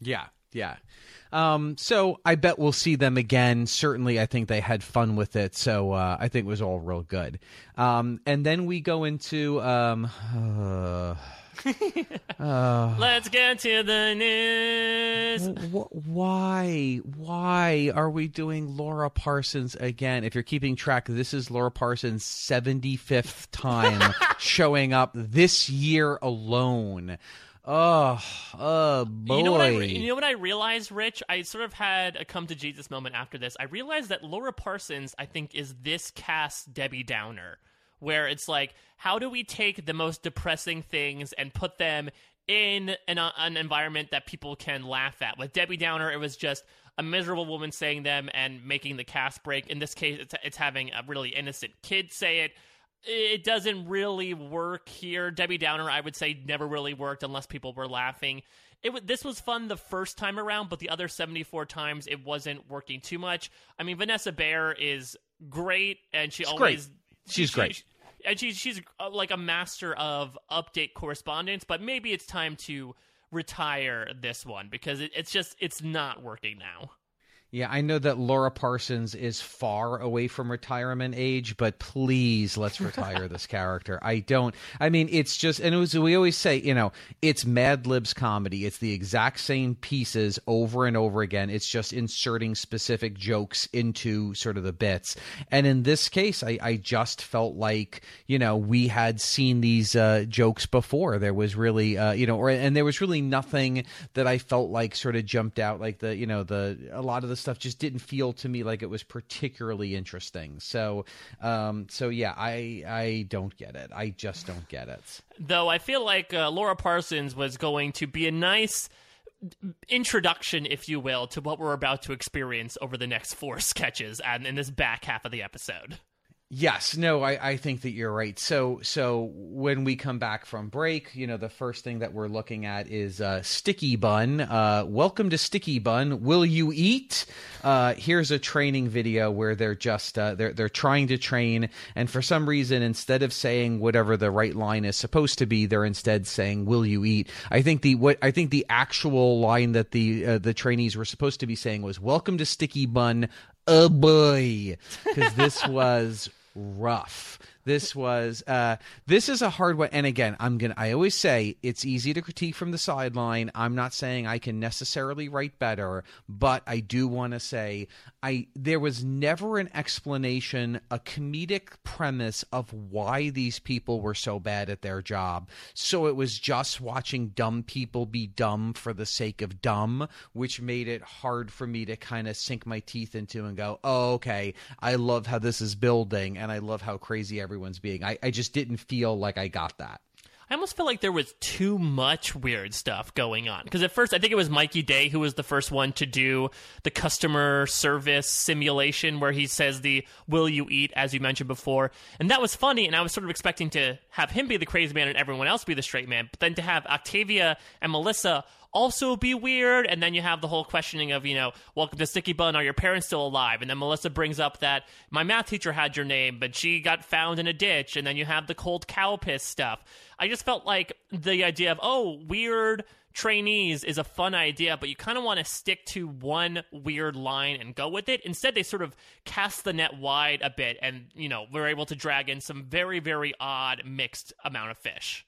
Yeah, yeah. Um, so I bet we'll see them again. Certainly, I think they had fun with it. So uh, I think it was all real good. Um, and then we go into um, uh, (laughs) let's get to the news wh- why why are we doing Laura Parsons again? If you're keeping track, this is Laura Parsons' 75th time (laughs) showing up this year alone. Oh, oh boy. You know what I re- you know what I realized, Rich? I sort of had a come to Jesus moment after this. I realized that Laura Parsons, I think, is this cast Debbie Downer, where it's like, how do we take the most depressing things and put them in an, uh, an environment that people can laugh at? With Debbie Downer, it was just a miserable woman saying them and making the cast break. In this case, it's, it's having a really innocent kid say it it doesn't really work here. Debbie Downer, I would say, never really worked unless people were laughing. It w- this was fun the first time around, but the other 74 times it wasn't working too much. I mean, Vanessa Bayer is great, and she She's always She's she- great. And she's she's uh, like a master of update correspondence. But maybe it's time to retire this one because it, it's just it's not working now. Yeah, I know that Laura Parsons is far away from retirement age, but please let's retire this (laughs) character. I don't. I mean, it's just, and it was, we always say, you know, it's Mad Libs comedy. It's the exact same pieces over and over again. It's just inserting specific jokes into sort of the bits. And in this case, I, I just felt like, you know, we had seen these uh, jokes before. There was really, uh, you know, or and there was really nothing that I felt like sort of jumped out. Like the, you know, the a lot of the stuff just didn't feel to me like it was particularly interesting. So, um, so yeah, I I don't get it. I just don't get it. Though I feel like uh, Laura Parsons was going to be a nice introduction, if you will, to what we're about to experience over the next four (laughs) sketches and in this back half of the episode. Yes, no, I, I think that you're right. So, so when we come back from break, you know, the first thing that we're looking at is uh, Sticky Bun. Uh, welcome to Sticky Bun. Will you eat? Uh, here's a training video where they're just uh, they're they're trying to train, and for some reason, instead of saying whatever the right line is supposed to be, they're instead saying "Will you eat?" I think the what I think the actual line that the uh, the trainees were supposed to be saying was "Welcome to Sticky Bun." Oh boy, because this (laughs) was rough. This was uh this is a hard one and again I'm to I always say it's easy to critique from the sideline. I'm not saying I can necessarily write better, but I do want to say I there was never an explanation, a comedic premise of why these people were so bad at their job. So it was just watching dumb people be dumb for the sake of dumb, which made it hard for me to kind of sink my teeth into and go, "Oh, okay, I love how this is building and I love how crazy everyone's being." I, I just didn't feel like I got that. I almost felt like there was too much weird stuff going on. Because at first, I think it was Mikey Day who was the first one to do the customer service simulation where he says the will you eat, as you mentioned before. And that was funny. And I was sort of expecting to have him be the crazy man and everyone else be the straight man. But then to have Octavia and Melissa also be weird. And then you have the whole questioning of, you know, welcome to Sticky Bun, are your parents still alive? And then Melissa brings up that my math teacher had your name, but she got found in a ditch. And then you have the cold cow piss stuff. I just felt like the idea of, oh, weird trainees is a fun idea, but you kind of want to stick to one weird line and go with it. Instead, they sort of cast the net wide a bit, and you know we're able to drag in some very, very odd mixed amount of fish.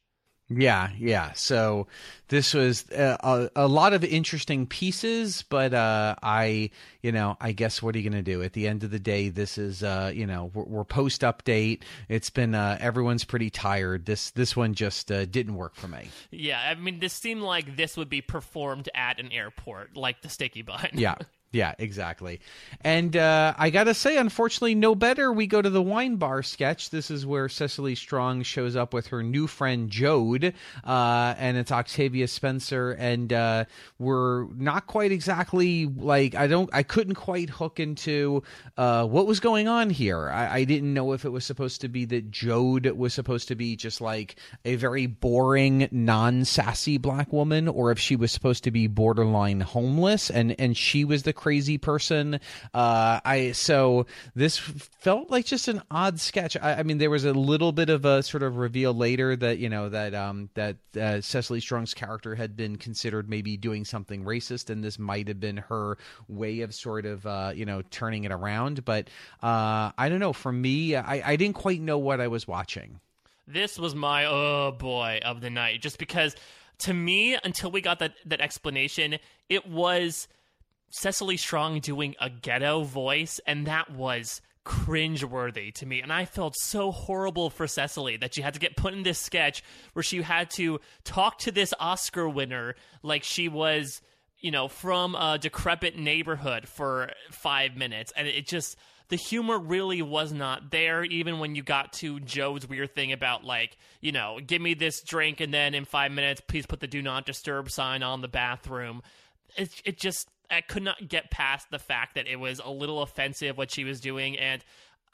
Yeah, yeah. So this was uh, a, a lot of interesting pieces, but uh, I, you know, I guess what are you going to do? At the end of the day, this is, uh, you know, we're, we're post update. It's been uh, everyone's pretty tired. This this one just uh, didn't work for me. Yeah, I mean, this seemed like this would be performed at an airport, like the Sticky Bun. Yeah. (laughs) Yeah, exactly. And uh, I got to say, unfortunately, no better. We go to the wine bar sketch. This is where Cecily Strong shows up with her new friend Jode, uh, and it's Octavia Spencer. And uh, we're not quite exactly like I don't, I couldn't quite hook into uh, what was going on here. I, I didn't know if it was supposed to be that Jode was supposed to be just like a very boring, non sassy black woman, or if she was supposed to be borderline homeless, and and she was the crazy person. Uh, I so this felt like just an odd sketch. I, I, mean, there was a little bit of a sort of reveal later that you know that um, that uh, Cecily Strong's character had been considered maybe doing something racist, and this might have been her way of sort of uh, you know turning it around. But uh, I don't know. For me, I, I didn't quite know what I was watching. This was my oh boy of the night, just because to me, until we got that that explanation, it was Cecily Strong doing a ghetto voice, and that was cringeworthy to me. And I felt so horrible for Cecily that she had to get put in this sketch where she had to talk to this Oscar winner like she was, you know, from a decrepit neighborhood for five minutes. And it just, the humor really was not there, even when you got to Joe's weird thing about, like, you know, give me this drink and then in five minutes, please put the do not disturb sign on the bathroom. It, it just I could not get past the fact that it was a little offensive what she was doing, and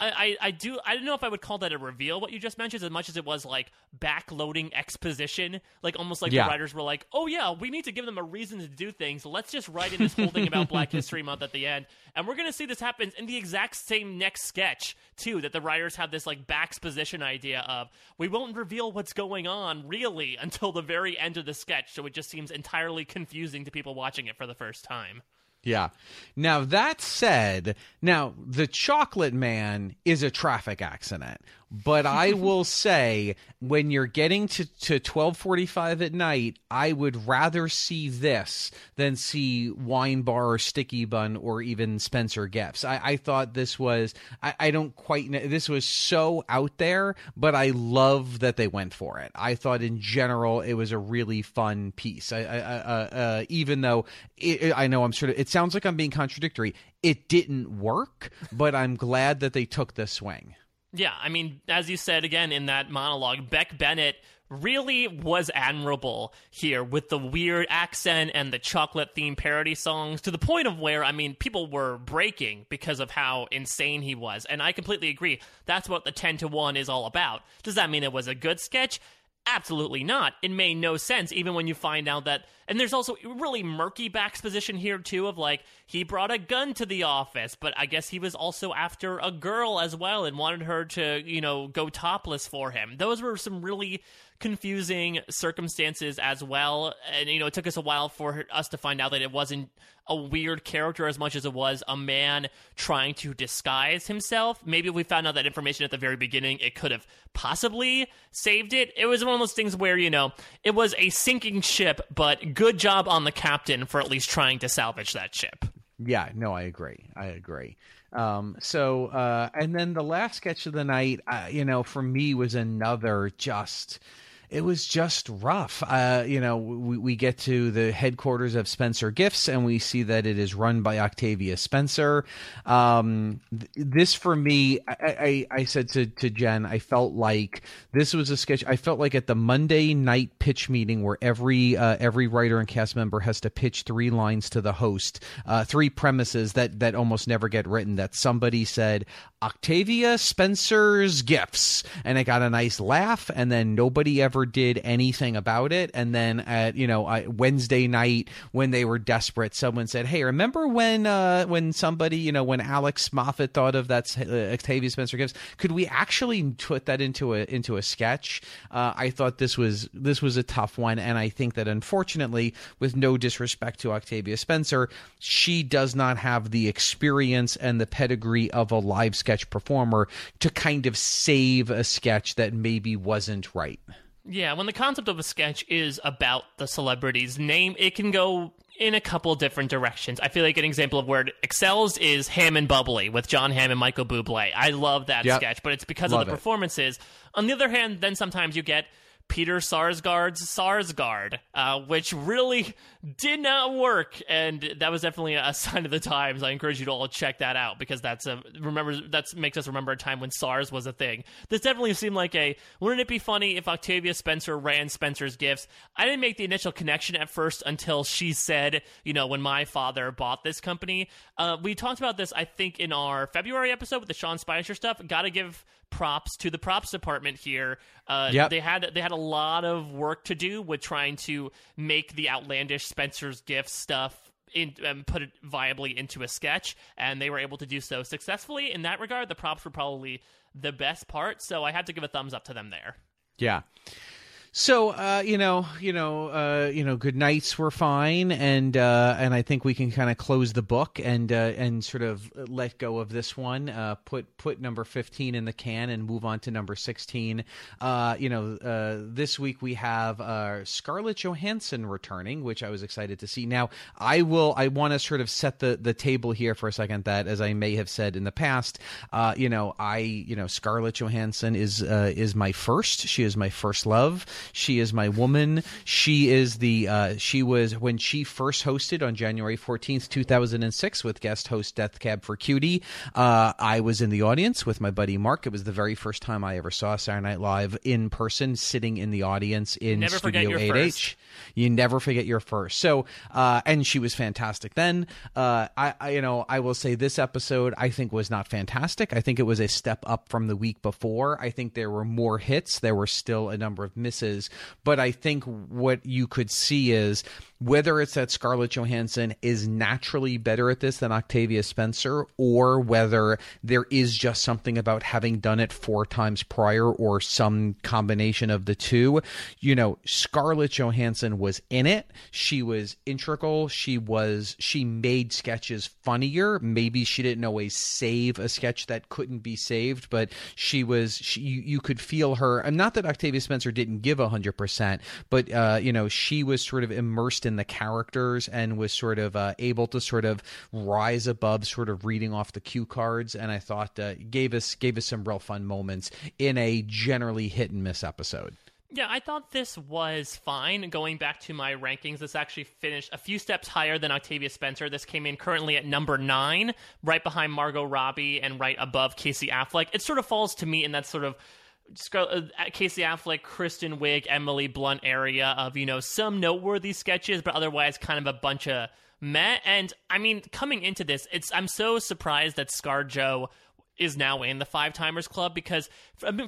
I, I, do I don't know if I would call that a reveal what you just mentioned as much as it was like backloading exposition like almost like yeah. the writers were like oh yeah we need to give them a reason to do things let's just write in this whole thing about Black History Month at the end and we're gonna see this happens in the exact same next sketch too that the writers have this like backposition idea of we won't reveal what's going on really until the very end of the sketch so it just seems entirely confusing to people watching it for the first time. Yeah. Now that said, now the chocolate man is a traffic accident. But I will say, when you're getting to, to 1245 at night, I would rather see this than see Wine Bar or Sticky Bun or even Spencer Gifts. I, I thought this was, I, I don't quite know, this was so out there, but I love that they went for it. I thought in general it was a really fun piece. I, I, uh, uh, even though it, I know I'm sort of, it sounds like I'm being contradictory. It didn't work, but I'm glad that they took the swing. Yeah, I mean, as you said again in that monologue, Beck Bennett really was admirable here with the weird accent and the chocolate themed parody songs to the point of where, I mean, people were breaking because of how insane he was. And I completely agree. That's what the 10 to 1 is all about. Does that mean it was a good sketch? Absolutely not. It made no sense, even when you find out that. And there's also really murky backposition here, too, of like, he brought a gun to the office, but I guess he was also after a girl as well and wanted her to, you know, go topless for him. Those were some really confusing circumstances as well. And, you know, it took us a while for us to find out that it wasn't a weird character as much as it was a man trying to disguise himself. Maybe if we found out that information at the very beginning, it could have possibly saved it. It was one of those things where, you know, it was a sinking ship, but good job on the captain for at least trying to salvage that ship. Yeah, no, I agree. I agree. Um, so, uh, and then the last sketch of the night, uh, you know, for me was another just it was just rough. Uh, you know, we, we get to the headquarters of Spencer Gifts and we see that it is run by Octavia Spencer. Um, th- this for me, I, I, I, said to, to Jen, I felt like this was a sketch. I felt like at the Monday night pitch meeting where every uh, every writer and cast member has to pitch three lines to the host, uh, three premises that that almost never get written. That somebody said Octavia Spencer's Gifts, and it got a nice laugh, and then nobody ever never did anything about it. And then at you know Wednesday night when they were desperate, someone said, "Hey, remember when uh, when somebody you know when Alex Moffat thought of that uh, Octavia Spencer Gifts? Could we actually put that into a into a sketch?" Uh, I thought this was this was a tough one, and I think that unfortunately, with no disrespect to Octavia Spencer, she does not have the experience and the pedigree of a live sketch performer to kind of save a sketch that maybe wasn't right. Yeah, when the concept of a sketch is about the celebrity's name, it can go in a couple different directions. I feel like an example of where it excels is Hamm and Bubbly with Jon Hamm and Michael Bublé. I love that yep. sketch, but it's because love of the it. performances. On the other hand, then sometimes you get Peter Sarsgaard's Sarsgaard, uh, which really did not work, and that was definitely a (laughs) sign of the times. I encourage you to all check that out because that's a remember that makes us remember a time when SARS was a thing. This definitely seemed like a wouldn't it be funny if Octavia Spencer ran Spencer's Gifts? I didn't make the initial connection at first until she said, you know, when my father bought this company. Uh, we talked about this, I think, in our February episode with the Sean Spicer stuff. Got to give props to the props department here. Uh, Yep. They had they had a lot of work to do with trying to make the outlandish Spencer's Gifts stuff. In, um, put it viably into a sketch, and they were able to do so successfully. In that regard, the props were probably the best part, so I had to give a thumbs up to them there. Yeah. So uh, you know, you know, uh, you know, good nights were fine, and uh, and I think we can kind of close the book and uh, and sort of let go of this one. Uh, put put number fifteen in the can and move on to number sixteen. Uh, you know, this week we have Scarlett Johansson returning, which I was excited to see. Now I will. I want to sort of set the the table here for a second. That as I may have said in the past, you know, I you know Scarlett Johansson is is my first. She is my first love. She is my woman. She is the uh, she was when she first hosted on January fourteenth, two thousand and six, with guest host Death Cab for Cutie. Uh, I was in the audience with my buddy Mark. It was the very first time I ever saw Saturday Night Live in person, sitting in the audience in Never Studio 8H. You never forget your first. So, uh, and she was fantastic then. Uh, I, I, you know, I will say this episode I think was not fantastic. I think it was a step up from the week before. I think there were more hits. There were still a number of misses, but I think what you could see is whether it's that Scarlett Johansson is naturally better at this than Octavia Spencer, or whether there is just something about having done it four times prior, or some combination of the two. You know, Scarlett Johansson was in it. She was integral. She was she made sketches funnier. Maybe she didn't always save a sketch that couldn't be saved, but she was she you, you could feel her. And not that Octavia Spencer didn't give hundred percent, but uh, you know she was sort of immersed in the characters and was sort of uh, able to sort of rise above sort of reading off the cue cards. And I thought uh, gave us gave us some real fun moments in a generally hit and miss episode. Yeah, I thought this was fine. Going back to my rankings, this actually finished a few steps higher than Octavia Spencer. This came in currently at number nine, right behind Margot Robbie and right above Casey Affleck. It sort of falls to me in that sort of Uh, uh, Casey Affleck, Kristen Wiig, Emily Blunt area of you know some noteworthy sketches, but otherwise kind of a bunch of meh. And I mean, coming into this, it's I'm so surprised that ScarJo is now in the Five Timers Club because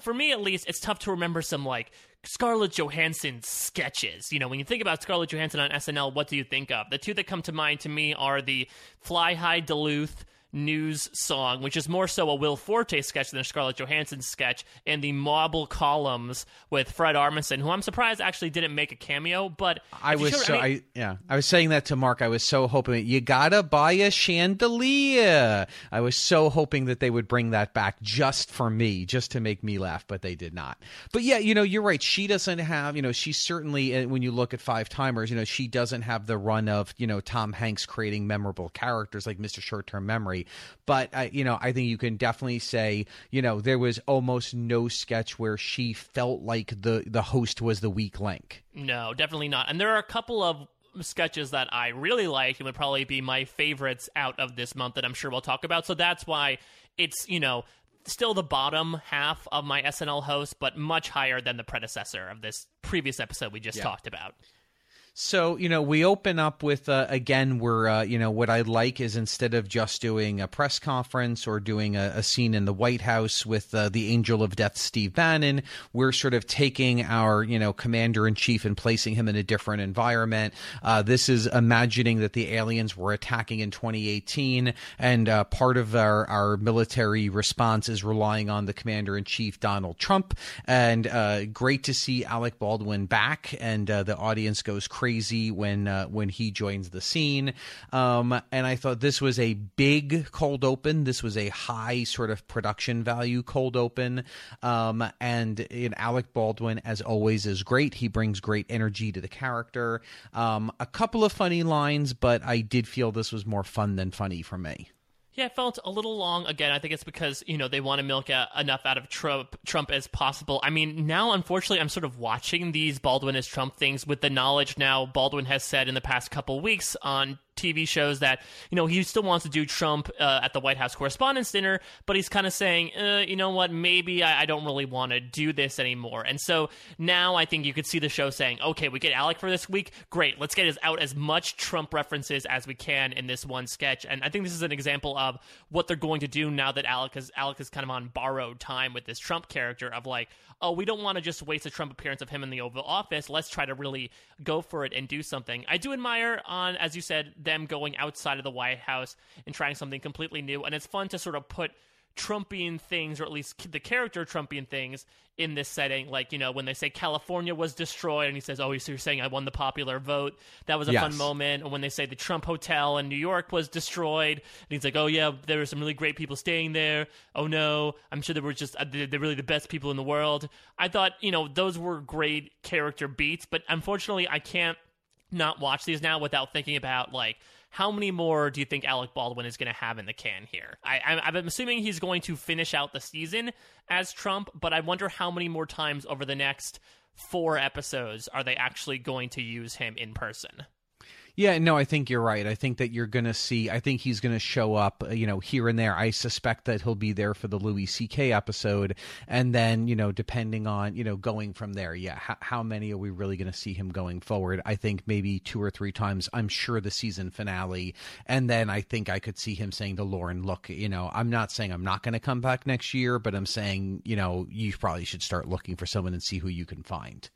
for me at least, it's tough to remember some like Scarlett Johansson sketches. You know, when you think about Scarlett Johansson on SNL, what do you think of? The two that come to mind to me are the Fly High Duluth news song, which is more so a Will Forte sketch than a Scarlett Johansson sketch, and the Marble Columns with Fred Armisen, who I'm surprised actually didn't make a cameo. But I was showed- so I, mean, yeah I was saying that to Mark. I was so hoping you gotta buy a chandelier. I was so hoping that they would bring that back just for me, just to make me laugh, but they did not. But yeah, you know, you're right. She doesn't have, you know, she's certainly uh, when you look at five timers, you know, she doesn't have the run of you know Tom Hanks creating memorable characters like Mr. Short Term Memory. But uh, you know, I think you can definitely say, you know, there was almost no sketch where she felt like the the host was the weak link. No, definitely not. And there are a couple of sketches that I really like and would probably be my favorites out of this month that I'm sure we'll talk about. So that's why it's, you know, still the bottom half of my SNL host, but much higher than the predecessor of this previous episode we just talked about. So you know, we open up with uh, again. We're uh, you know what I like is instead of just doing a press conference or doing a, a scene in the White House with uh, the Angel of Death, Steve Bannon, we're sort of taking our you know commander in chief and placing him in a different environment. Uh, this is imagining that the aliens were attacking in 2018, and uh, part of our our military response is relying on the commander in chief Donald Trump. And uh, great to see Alec Baldwin back, and the audience goes crazy when uh, when he joins the scene. Um, and I thought this was a big cold open. This was a high sort of production value cold open. Um, and in Alec Baldwin, as always, is great. He brings great energy to the character. Um, a couple of funny lines, but I did feel this was more fun than funny for me. Yeah, it felt a little long. Again, I think it's because you know they want to milk out enough out of Trump, Trump as possible. I mean, now unfortunately, I'm sort of watching these Baldwin as Trump things with the knowledge now Baldwin has said in the past couple weeks on TV shows that you know he still wants to do Trump uh, at the White House Correspondents' Dinner, but he's kind of saying, uh, you know what, maybe I, I don't really want to do this anymore. And so now I think you could see the show saying, okay, we get Alec for this week, great, let's get out as much Trump references as we can in this one sketch. And I think this is an example of what they're going to do now that Alec is Alec is kind of on borrowed time with this Trump character of like, oh, we don't want to just waste a Trump appearance of him in the Oval Office. Let's try to really go for it and do something. I do admire on, as you said, them going outside of the White House and trying something completely new. And it's fun to sort of put Trumpian things, or at least the character Trumpian things, in this setting. Like, you know, when they say California was destroyed, and he says, Oh, so you're saying I won the popular vote. That was a yes. fun moment. And when they say the Trump Hotel in New York was destroyed, and he's like, Oh, yeah, there were some really great people staying there. Oh, no, I'm sure they were just, uh, they're really the best people in the world. I thought, you know, those were great character beats, but unfortunately, I can't not watch these now without thinking about, like, how many more do you think Alec Baldwin is going to have in the can here? I, I'm, I'm assuming he's going to finish out the season as Trump, but I wonder how many more times over the next four episodes are they actually going to use him in person? Yeah, no, I think you're right. I think that you're going to see. I think he's going to show up, uh, you know, here and there. I suspect that he'll be there for the Louis C.K. episode, and then, you know, depending on, you know, going from there. Yeah, how, many are we really going to see him going forward? I think maybe two or three times. I'm sure the season finale, and then I think I could see him saying to Lorne, "Look, you know, I'm not saying I'm not going to come back next year, but I'm saying, you know, you probably should start looking for someone and see who you can find."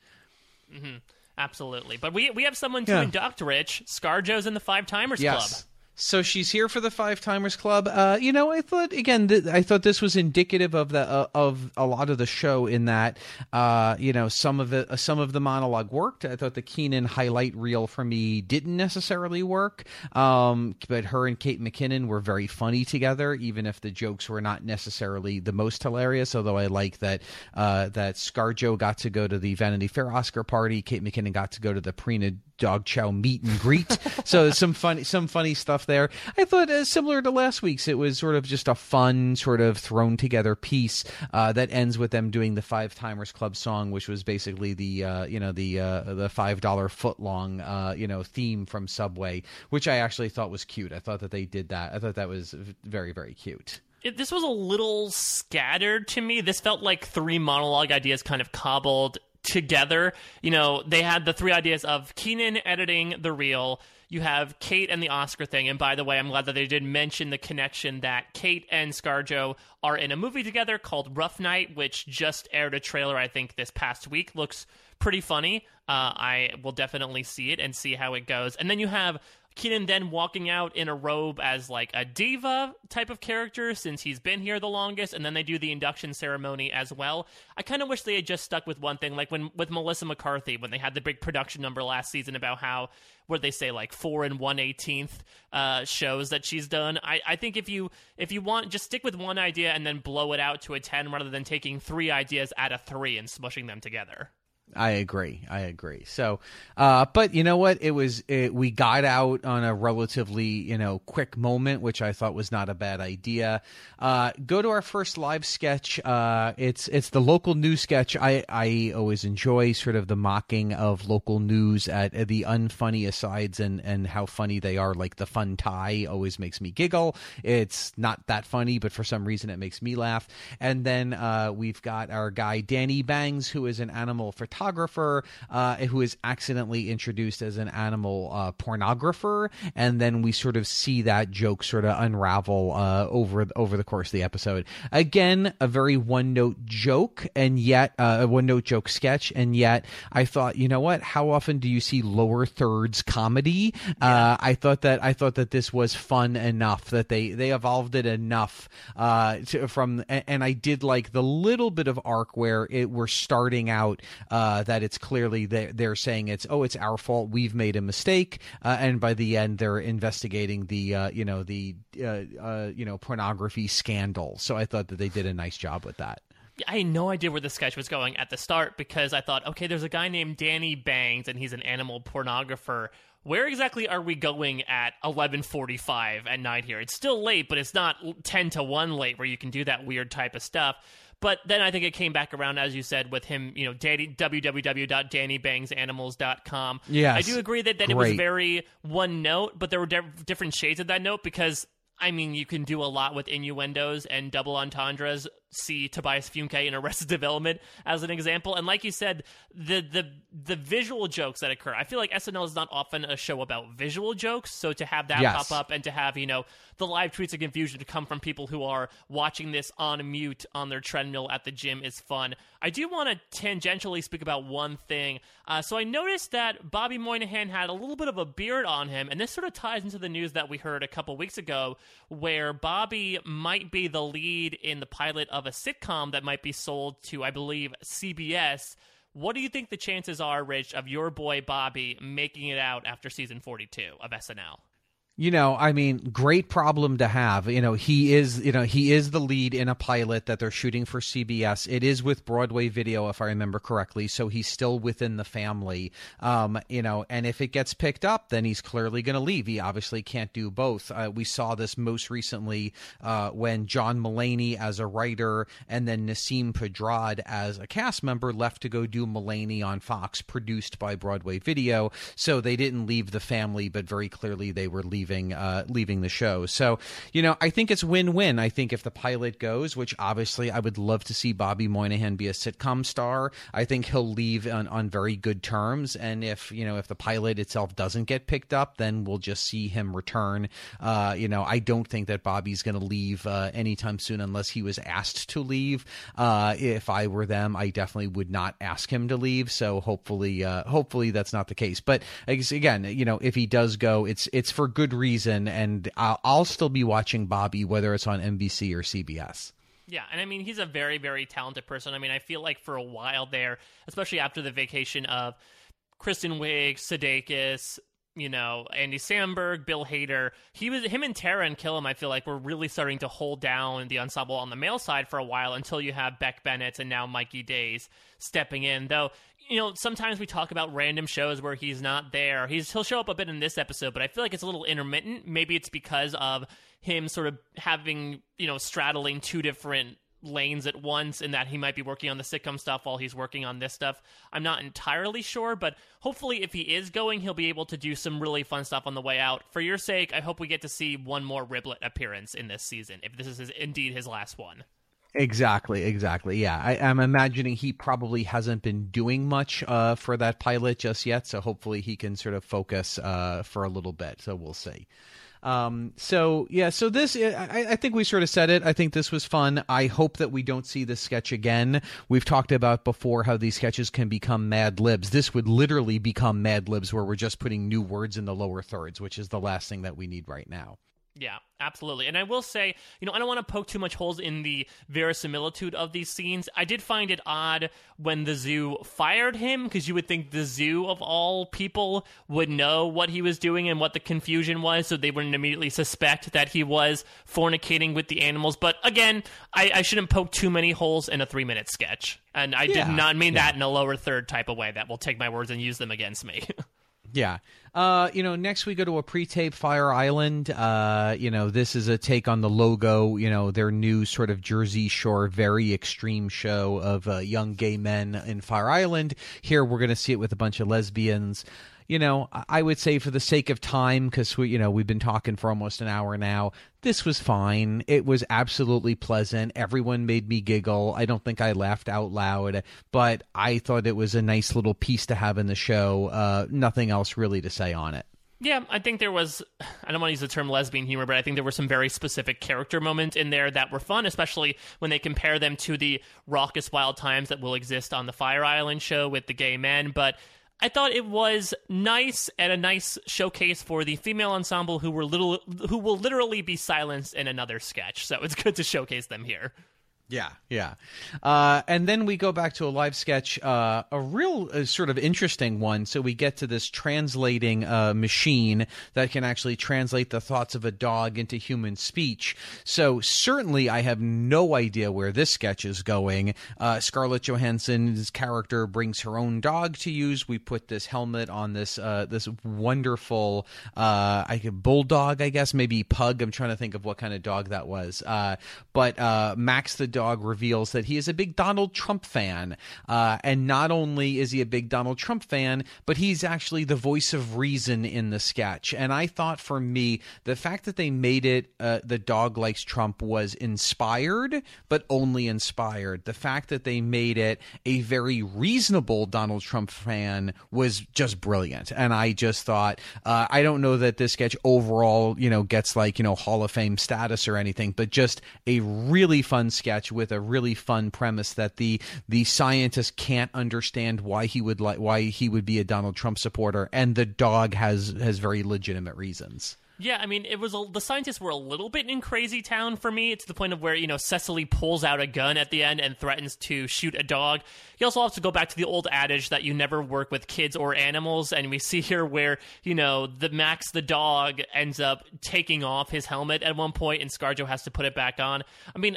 Mm-hmm. Absolutely. But we we have someone to yeah. induct, Rich. Scarjo's in the Five Timers yes. Club. So she's here for the Five Timers Club. Uh, you know, I thought again, th- I thought this was indicative of the uh, of a lot of the show in that, uh, you know, some of it, uh, some of the monologue worked. I thought the Kenan highlight reel for me didn't necessarily work, um, but her and Kate McKinnon were very funny together, even if the jokes were not necessarily the most hilarious. Although I like that uh, that ScarJo got to go to the Vanity Fair Oscar party, Kate McKinnon got to go to the Purina dog chow meet and greet. (laughs) so some funny some funny stuff there. I thought uh, similar to last week's, it was sort of just a fun sort of thrown together piece uh, that ends with them doing the Five Timers Club song, which was basically the uh, you know the uh, the five dollar foot long uh, you know theme from Subway, which I actually thought was cute. I thought that they did that. I thought that was very very cute this was a little scattered to me. This felt like three monologue ideas kind of cobbled together. You know, they had the three ideas of Kenan editing the reel. You have Kate and the Oscar thing. And by the way, I'm glad that they did mention the connection that Kate and Scarjo are in a movie together called Rough Night, which just aired a trailer, I think, this past week. Looks pretty funny. Uh, I will definitely see it and see how it goes. And then you have Kenan then walking out in a robe as like a diva type of character since he's been here the longest, and then they do the induction ceremony as well. I kind of wish they had just stuck with one thing, like when with Melissa McCarthy when they had the big production number last season about how where they say like four and one eighteenth uh, shows that she's done. I, I think if you if you want just stick with one idea and then blow it out to a ten rather than taking three ideas at a three and smushing them together. I agree. I agree. So, uh, but you know what? It was it, we got out on a relatively you know quick moment, which I thought was not a bad idea. Uh, go to our first live sketch. Uh, it's it's the local news sketch. I I always enjoy sort of the mocking of local news at, at the unfunny asides and and how funny they are. Like the fun tie always makes me giggle. It's not that funny, but for some reason it makes me laugh. And then uh, we've got our guy Danny Bangs, who is an animal photographer photographer uh, who is accidentally introduced as an animal uh, pornographer, and then we sort of see that joke sort of unravel uh, over over the course of the episode. Again, a very one note joke, and yet uh, a one note joke sketch, and yet I thought, you know what? How often do you see lower thirds comedy? Uh, I thought that I thought that this was fun enough that they they evolved it enough uh, to, from, and, and I did like the little bit of arc where it we're starting out uh, uh, that it's clearly they're, they're, saying it's oh it's our fault we've made a mistake uh, and by the end they're investigating the uh, you know the uh, uh, you know pornography scandal so I thought that they did a nice job with that. I had no idea where the sketch was going at the start because I thought, okay, there's a guy named Danny Bangs and he's an animal pornographer where exactly are we going at 11:45 at night here? It's still late, but it's not 10 to 1 late where you can do that weird type of stuff. But then I think it came back around, as you said, with him, you know, Danny, www.dannybangsanimals.com. Yes. I do agree that, that it was very one note, but there were de- different shades of that note because I mean, you can do a lot with innuendos and double entendres see Tobias Funke in Arrested Development as an example. And like you said, the the the visual jokes that occur. I feel like SNL is not often a show about visual jokes, so to have that yes. pop up and to have you know the live tweets of confusion to come from people who are watching this on mute on their treadmill at the gym is fun. I do want to tangentially speak about one thing. Uh, so I noticed that Bobby Moynihan had a little bit of a beard on him, and this sort of ties into the news that we heard a couple weeks ago, where Bobby might be the lead in the pilot of a sitcom that might be sold to, I believe, CBS. What do you think the chances are, Rich, of your boy Bobby making it out after season 42 of SNL? You know i mean great problem to have. You know he is you know he is the lead in a pilot that they're shooting for cbs it is with broadway video if i remember correctly so he's still within the family. Um you know and if it gets picked up then he's clearly going to leave. He obviously can't do both. Uh, we saw this most recently uh, when john mulaney as a writer and then nasim pedrad as a cast member left to go do mulaney on fox produced by broadway video. So they didn't leave the family but very clearly they were leaving leaving uh, leaving the show. So you know, I think it's win win. I think if the pilot goes, which obviously I would love to see Bobby Moynihan be a sitcom star, I think he'll leave on, on very good terms. And if you know if the pilot itself doesn't get picked up, then we'll just see him return. Uh, you know, I don't think that Bobby's going to leave uh, anytime soon unless he was asked to leave. Uh, if I were them, I definitely would not ask him to leave. So hopefully, uh, hopefully that's not the case. But again, you know, if he does go, it's it's for good reason, and I'll, I'll still be watching Bobby whether it's on NBC or CBS. Yeah, and I mean he's a very very talented person. I mean I feel like for a while there, especially after the vacation of Kristen Wiig, Sudeikis, you know, Andy Samberg, Bill Hader, he was him and Taran Killam. I feel like were really starting to hold down the ensemble on the male side for a while until you have Beck Bennett and now Mikey Days stepping in. Though you know, sometimes we talk about random shows where he's not there. He's he'll show up a bit in this episode, but I feel like it's a little intermittent. Maybe it's because of him sort of having, you know, straddling two different lanes at once and that he might be working on the sitcom stuff while he's working on this stuff. I'm not entirely sure, but hopefully if he is going, he'll be able to do some really fun stuff on the way out. For your sake, I hope we get to see one more Riblet appearance in this season if this is his, indeed his last one. Exactly, exactly. Yeah, I, am I'm imagining he probably hasn't been doing much uh, for that pilot just yet, so hopefully he can sort of focus uh, for a little bit. So we'll see. Um, so yeah, so this I, I, think we sort of said it. I think this was fun. I hope that we don't see this sketch again. We've talked about before how these sketches can become Mad Libs. This would literally become Mad Libs, where we're just putting new words in the lower thirds, which is the last thing that we need right now. Yeah, absolutely. And I will say, you know, I don't want to poke too much holes in the verisimilitude of these scenes. I did find it odd when the zoo fired him because you would think the zoo, of all people, would know what he was doing and what the confusion was, so they wouldn't immediately suspect that he was fornicating with the animals. But again, I, I shouldn't poke too many holes in a three minute sketch. And I yeah, did not mean yeah. that in a lower third type of way that will take my words and use them against me. (laughs) Yeah. Uh, you know, next we go to a pre-tape Fire Island. Uh, you know, this is a take on the logo. You know, their new sort of Jersey Shore, very extreme show of uh, young gay men in Fire Island. Here we're going to see it with a bunch of lesbians you know, I would say for the sake of time, because we, you know, we've been talking for almost an hour now. This was fine. It was absolutely pleasant. Everyone made me giggle. I don't think I laughed out loud, but I thought it was a nice little piece to have in the show. Uh, nothing else really to say on it. Yeah, I think there was, I don't want to use the term lesbian humor, but I think there were some very specific character moments in there that were fun, especially when they compare them to the raucous wild times that will exist on the Fire Island show with the gay men. But I thought it was nice and a nice showcase for the female ensemble who were little who will literally be silenced in another sketch. So it's good to showcase them here. Yeah, yeah. Uh, and then we go back to a live sketch, uh, a real uh, sort of interesting one. So we get to this translating uh, machine that can actually translate the thoughts of a dog into human speech. So certainly I have no idea where this sketch is going. Uh, Scarlett Johansson's character brings her own dog to use. We put this helmet on this uh, this wonderful I bulldog, I guess, maybe pug. I'm trying to think of what kind of dog that was. but Max the dog reveals that he is a big Donald Trump fan. Uh, and not only is he a big Donald Trump fan, but he's actually the voice of reason in the sketch. And I thought for me, the fact that they made it uh, the dog likes Trump was inspired, but only inspired. The fact that they made it a very reasonable Donald Trump fan was just brilliant. And I just thought, uh, I don't know that this sketch overall, you know, gets like, you know, Hall of Fame status or anything, but just a really fun sketch sketch with a really fun premise that the the scientist can't understand why he would like why he would be a Donald Trump supporter, and the dog has has very legitimate reasons. Yeah, I mean, it was a, the scientists were a little bit in crazy town for me. It's the point of where you know Cecily pulls out a gun at the end and threatens to shoot a dog. You also have to go back to the old adage that you never work with kids or animals, and we (laughs) see here where you know the Max the dog ends up taking off his helmet at one point, and ScarJo has to put it back on. I mean,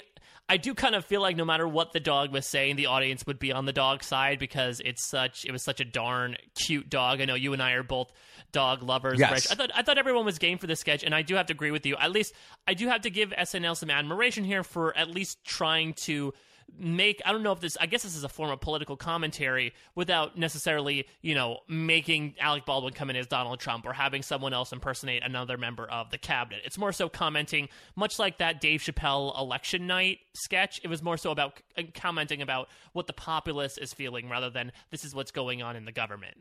I do kind of feel like no matter what the dog was saying, the audience would be on the dog side because it's such it was such a darn cute dog. I know you and I are both dog lovers. Yes. Rich. I thought I thought everyone was game for this sketch, and I do have to agree with you. At least I do have to give SNL some admiration here for at least trying to make I don't know if this I guess this is a form of political commentary without necessarily, you know, making Alec Baldwin come in as Donald Trump or having someone else impersonate another member of the cabinet. It's more so commenting much like that Dave Chappelle election night sketch. It was more so about uh, commenting about what the populace is feeling rather than this is what's going on in the government.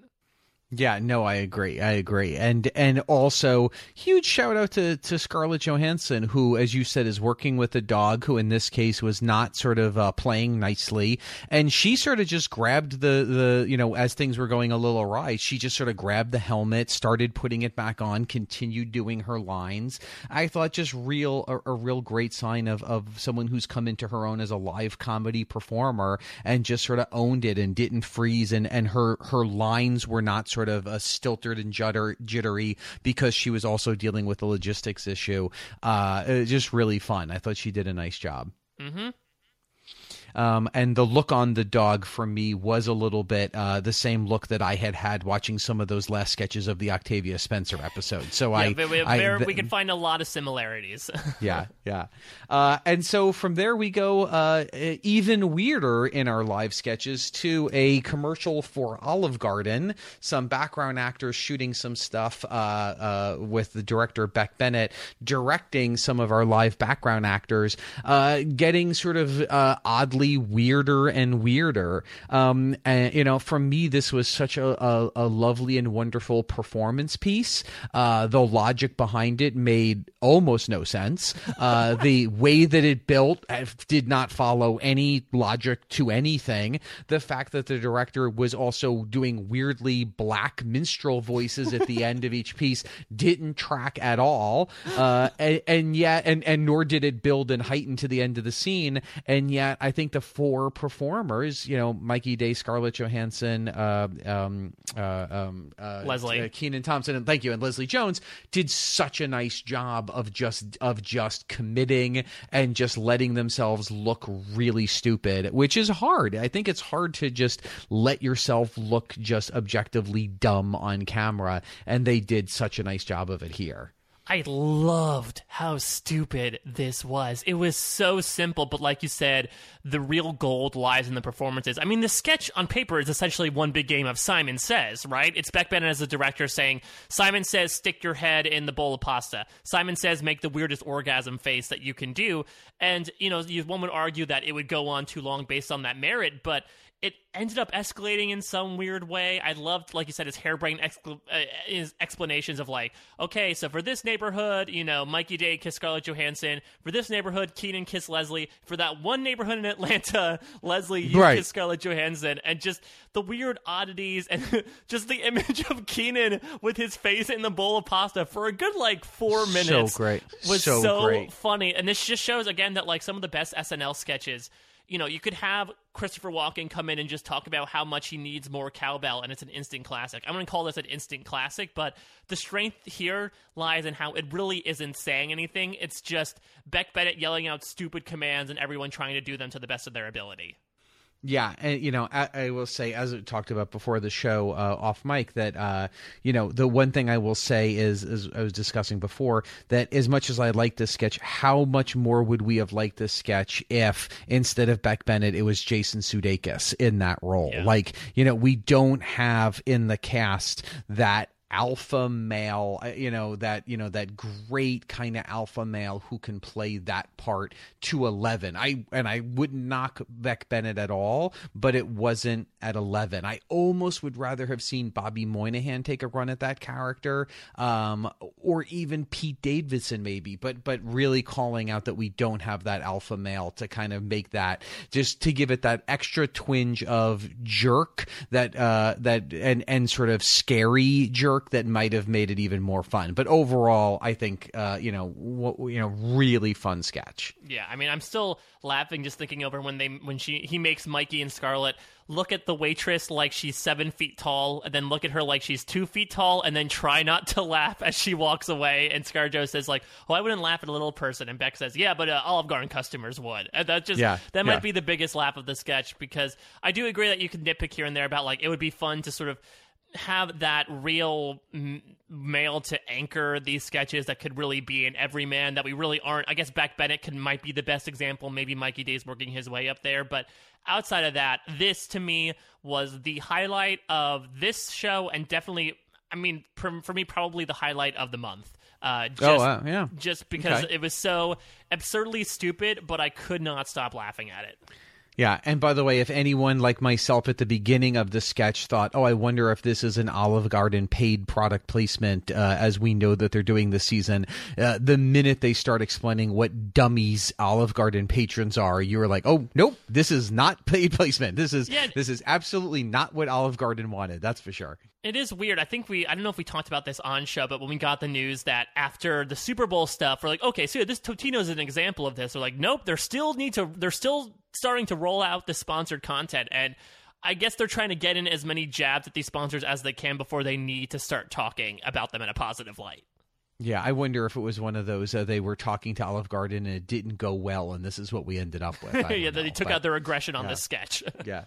Yeah, no, I agree. I agree. And and also huge shout out to to Scarlett Johansson who as you said is working with a dog who in this case was not sort of uh, playing nicely and she sort of just grabbed the the you know as things were going a little awry, she just sort of grabbed the helmet, started putting it back on, continued doing her lines. I thought just real a, a real great sign of of someone who's come into her own as a live comedy performer and just sort of owned it and didn't freeze and and her her lines were not sort of uh, stilted and judder, jittery because she was also dealing with the logistics issue. Uh, just really fun. I thought she did a nice job. Mm-hmm. Um, and the look on the dog for me was a little bit uh, the same look that I had had watching some of those last sketches of the Octavia Spencer episode. So yeah, I, we, I th- we can find a lot of similarities. (laughs) yeah, yeah. Uh, and so from there we go uh, even weirder in our live sketches to a commercial for Olive Garden. Some background actors shooting some stuff uh, uh, with the director Beck Bennett directing some of our live background actors, uh, getting sort of oddly weirder and weirder. Um, and you know, for me, this was such a, a, a lovely and wonderful performance piece. Uh, the logic behind it made almost no sense. Uh, (laughs) the way that it built uh, did not follow any logic to anything. The fact that the director was also doing weirdly black minstrel voices at the (laughs) end of each piece didn't track at all. Uh, and, and yet, and, and nor did it build and heighten to the end of the scene. And yet, I think think the four performers, you know, Mikey Day, Scarlett Johansson, uh, um, uh, um, uh, Leslie, uh, Kenan Thompson, and thank you, and Leslie Jones did such a nice job of just of just committing and just letting themselves look really stupid, which is hard. I think it's hard to just let yourself look just objectively dumb on camera, and they did such a nice job of it here. I loved how stupid this was. It was so simple, but like you said, the real gold lies in the performances. I mean, the sketch on paper is essentially one big game of Simon Says, right? It's Beck Bennett as the director saying, Simon Says, stick your head in the bowl of pasta. Simon Says, make the weirdest orgasm face that you can do. And, you know, one would argue that it would go on too long based on that merit, but it ended up escalating in some weird way. I loved, like you said, his harebrained excla- uh, his explanations of like, okay, so for this neighborhood, you know, Mikey Day kissed Scarlett Johansson. For this neighborhood, Kenan kissed Leslie. For that one neighborhood in Atlanta, (laughs) Leslie, you Right. kissed Scarlett Johansson. And just the weird oddities and (laughs) just the image of Kenan with his face in the bowl of pasta for a good like four minutes. So great. was So so, great. funny. And this just shows again that like some of the best SNL sketches, you know, you could have Christopher Walken come in and just talk about how much he needs more cowbell, and it's an instant classic. I'm going to call this an instant classic, but the strength here lies in how it really isn't saying anything. It's just Beck Bennett yelling out stupid commands and everyone trying to do them to the best of their ability. Yeah, and you know, I, I will say, as we talked about before the show uh, off mic, that uh, you know, the one thing I will say is, as I was discussing before, that as much as I like this sketch, how much more would we have liked this sketch if instead of Beck Bennett, it was Jason Sudeikis in that role? Yeah. Like, you know, we don't have in the cast that alpha male uh, you know that you know that great kind of alpha male who can play that part to 11 i and i wouldn't knock beck bennett at all but it wasn't at 11 i almost would rather have seen bobby moynihan take a run at that character um or even pete davidson maybe but but really calling out that we don't have that alpha male to kind of make that just to give it that extra twinge of jerk that uh that and and sort of scary jerk that might have made it even more fun but overall i think uh you know you know really fun sketch Yeah, I mean, I'm still laughing just thinking over when they when she he makes Mikey and Scarlett look at the waitress like she's seven feet tall, and then look at her like she's two feet tall, and then try not to laugh as she walks away. And ScarJo says like, "Oh, I wouldn't laugh at a little person," and Beck says, "Yeah, but uh, Olive Garden customers would." And that just Yeah, that might yeah. be the biggest laugh of the sketch because I do agree that you can nitpick here and there about like it would be fun to sort of have that real m- male to anchor these sketches that could really be an everyman that we really aren't. I guess Beck Bennett can might be the best example. Maybe Mikey Day's working his way up there, but outside of that, this to me was the highlight of this show, and definitely, I mean, for, for me, probably the highlight of the month. Uh, just, Oh, wow, yeah. just because Okay. it was so absurdly stupid, but I could not stop laughing at it. Yeah, and by the way, if anyone like myself at the beginning of the sketch thought, "Oh, I wonder if this is an Olive Garden paid product placement," uh, as we know that they're doing this season, uh, the minute they start explaining what dummies Olive Garden patrons are, you were like, "Oh, nope, this is not (laughs) paid placement. This is Yeah. this is absolutely not what Olive Garden wanted. That's for sure." It is weird. I think we, I don't know if we talked about this on show, but when we got the news that after the Super Bowl stuff, we're like, okay, so this Totino is an example of this. We're like, nope, they're still need to, they're still starting to roll out the sponsored content. And I guess they're trying to get in as many jabs at these sponsors as they can before they need to start talking about them in a positive light. Yeah, I wonder if it was one of those uh, they were talking to Olive Garden and it didn't go well, and this is what we ended up with. (laughs) Yeah, that they took but- out their aggression on this sketch. (laughs) yeah.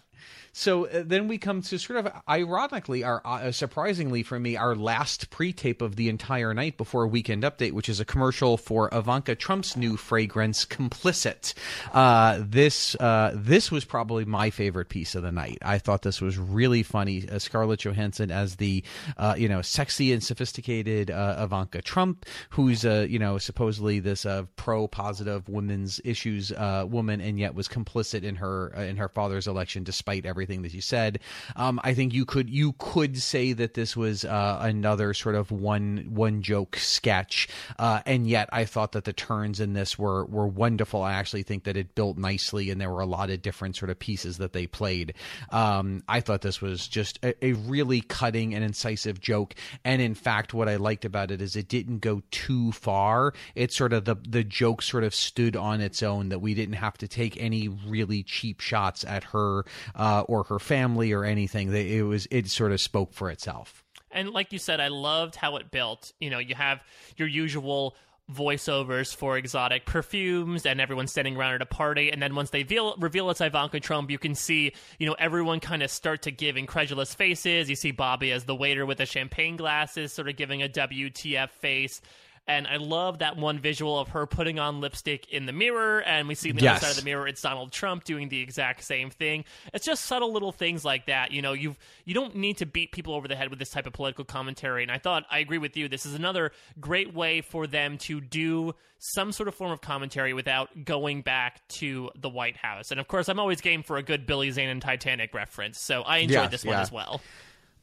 So uh, then we come to sort of ironically, our uh, surprisingly for me, our last pre-tape of the entire night before a weekend update, which is a commercial for Ivanka Trump's new fragrance, Complicit. Uh, this uh, this was probably my favorite piece of the night. I thought this was really funny. Uh, Scarlett Johansson as the uh, you know sexy and sophisticated uh, Ivanka Trump, who's uh, you know supposedly this uh, pro-positive women's issues uh, woman, and yet was complicit in her uh, in her father's election, despite everything that you said. Um, I think you could you could say that this was uh, another sort of one one joke sketch, uh, and yet I thought that the turns in this were were wonderful. I actually think that it built nicely, and there were a lot of different sort of pieces that they played. Um, I thought this was just a, a really cutting and incisive joke, and in fact, what I liked about it is it didn't go too far. It sort of the the joke sort of stood on its own that we didn't have to take any really cheap shots at her uh, or her family or anything. It was it sort of spoke for itself. And like you said, I loved how it built. You know, you have your usual voiceovers for exotic perfumes and everyone standing around at a party. And then once they reveal, reveal it's Ivanka Trump you can see you know everyone kind of start to give incredulous faces. You see Bobby as the waiter with the champagne glasses sort of giving a WTF face And I love that one visual of her putting on lipstick in the mirror, and we see on the Yes. other side of the mirror it's Donald Trump doing the exact same thing. It's just subtle little things like that. You know, you you don't need to beat people over the head with this type of political commentary. And I thought I agree with you. This is another great way for them to do some sort of form of commentary without going back to the White House. And of course, I'm always game for a good Billy Zane and Titanic reference, so I enjoyed Yes, this one yeah. as well.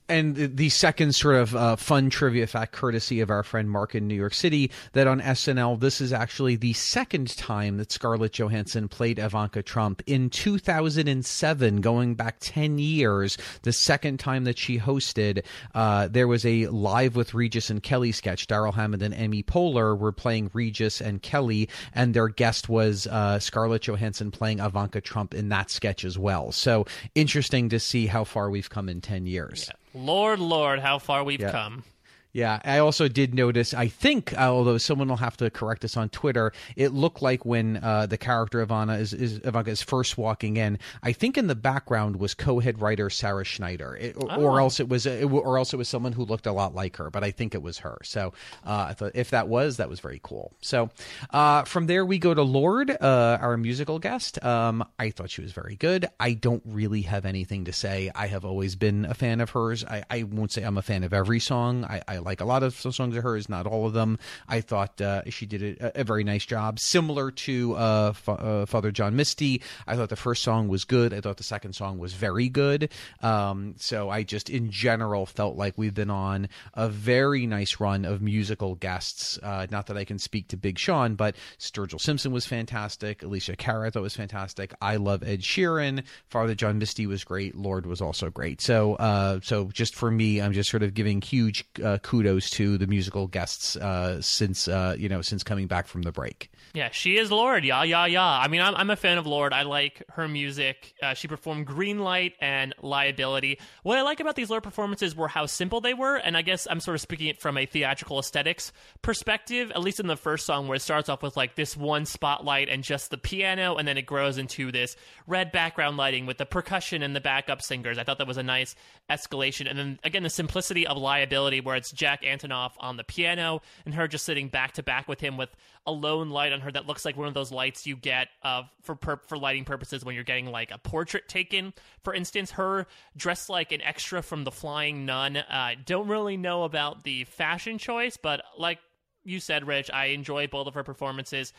And the- second sort of uh, fun trivia fact, courtesy of our friend Mark in New York City, that on SNL, this is actually the second time that Scarlett Johansson played Ivanka Trump in 2007, going back 10 years. The second time that she hosted, uh, there was a live with Regis and Kelly sketch. Darrell Hammond and Amy Poehler were playing Regis and Kelly, and their guest was uh, Scarlett Johansson playing Ivanka Trump in that sketch as well. So interesting to see how far we've come in 10 years. Lord, Lord, how far we've Yeah. come. Yeah, I also did notice. I think, uh, although someone will have to correct us on Twitter, it looked like when uh, the character Ivana is, is Ivanka is first walking in. I think in the background was co-head writer Sarah Schneider, it, or, or else it was, it, or else it was someone who looked a lot like her. But I think it was her. So uh, I thought if that was, that was very cool. So uh, from there we go to Lorde, uh, our musical guest. Um, I thought she was very good. I don't really have anything to say. I have always been a fan of hers. I, I won't say I'm a fan of every song. I, I like a lot of songs of hers, not all of them. I thought uh, she did a, a very nice job, similar to uh, Fa- uh, Father John Misty. I thought the first song was good. I thought the second song was very good. Um, so I just, in general, felt like we've been on a very nice run of musical guests. Uh, not that I can speak to Big Sean, but Sturgill Simpson was fantastic. Alessia Cara I thought was fantastic. I love Ed Sheeran. Father John Misty was great. Lorde was also great. So, uh, so just for me, I'm just sort of giving huge uh, kudos to the musical guests uh, since uh, you know since coming back from the break. Yeah, she is Lorde. Yeah, yeah, yeah. I mean, I'm, I'm a fan of Lorde. I like her music. Uh, she performed Greenlight and Liability. What I like about these Lorde performances were how simple they were, and I guess I'm sort of speaking it from a theatrical aesthetics perspective, at least in the first song, where it starts off with like this one spotlight and just the piano, and then it grows into this red background lighting with the percussion and the backup singers. I thought that was a nice escalation. And then again, the simplicity of Liability, where it's Jack Antonoff on the piano and her just sitting back to back with him with a lone light on her that looks like one of those lights you get uh, for pur- for lighting purposes when you're getting like a portrait taken. For instance, her dressed like an extra from The Flying Nun. Uh, don't really know about the fashion choice, but like you said, Rich, I enjoyed both of her performances.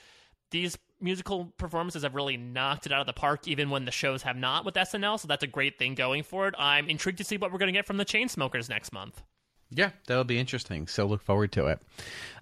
These musical performances have really knocked it out of the park, even when the shows have not with SNL. So that's a great thing going for it. I'm intrigued to see what we're going to get from the Chainsmokers next month. Yeah, that'll be interesting. So look forward to it.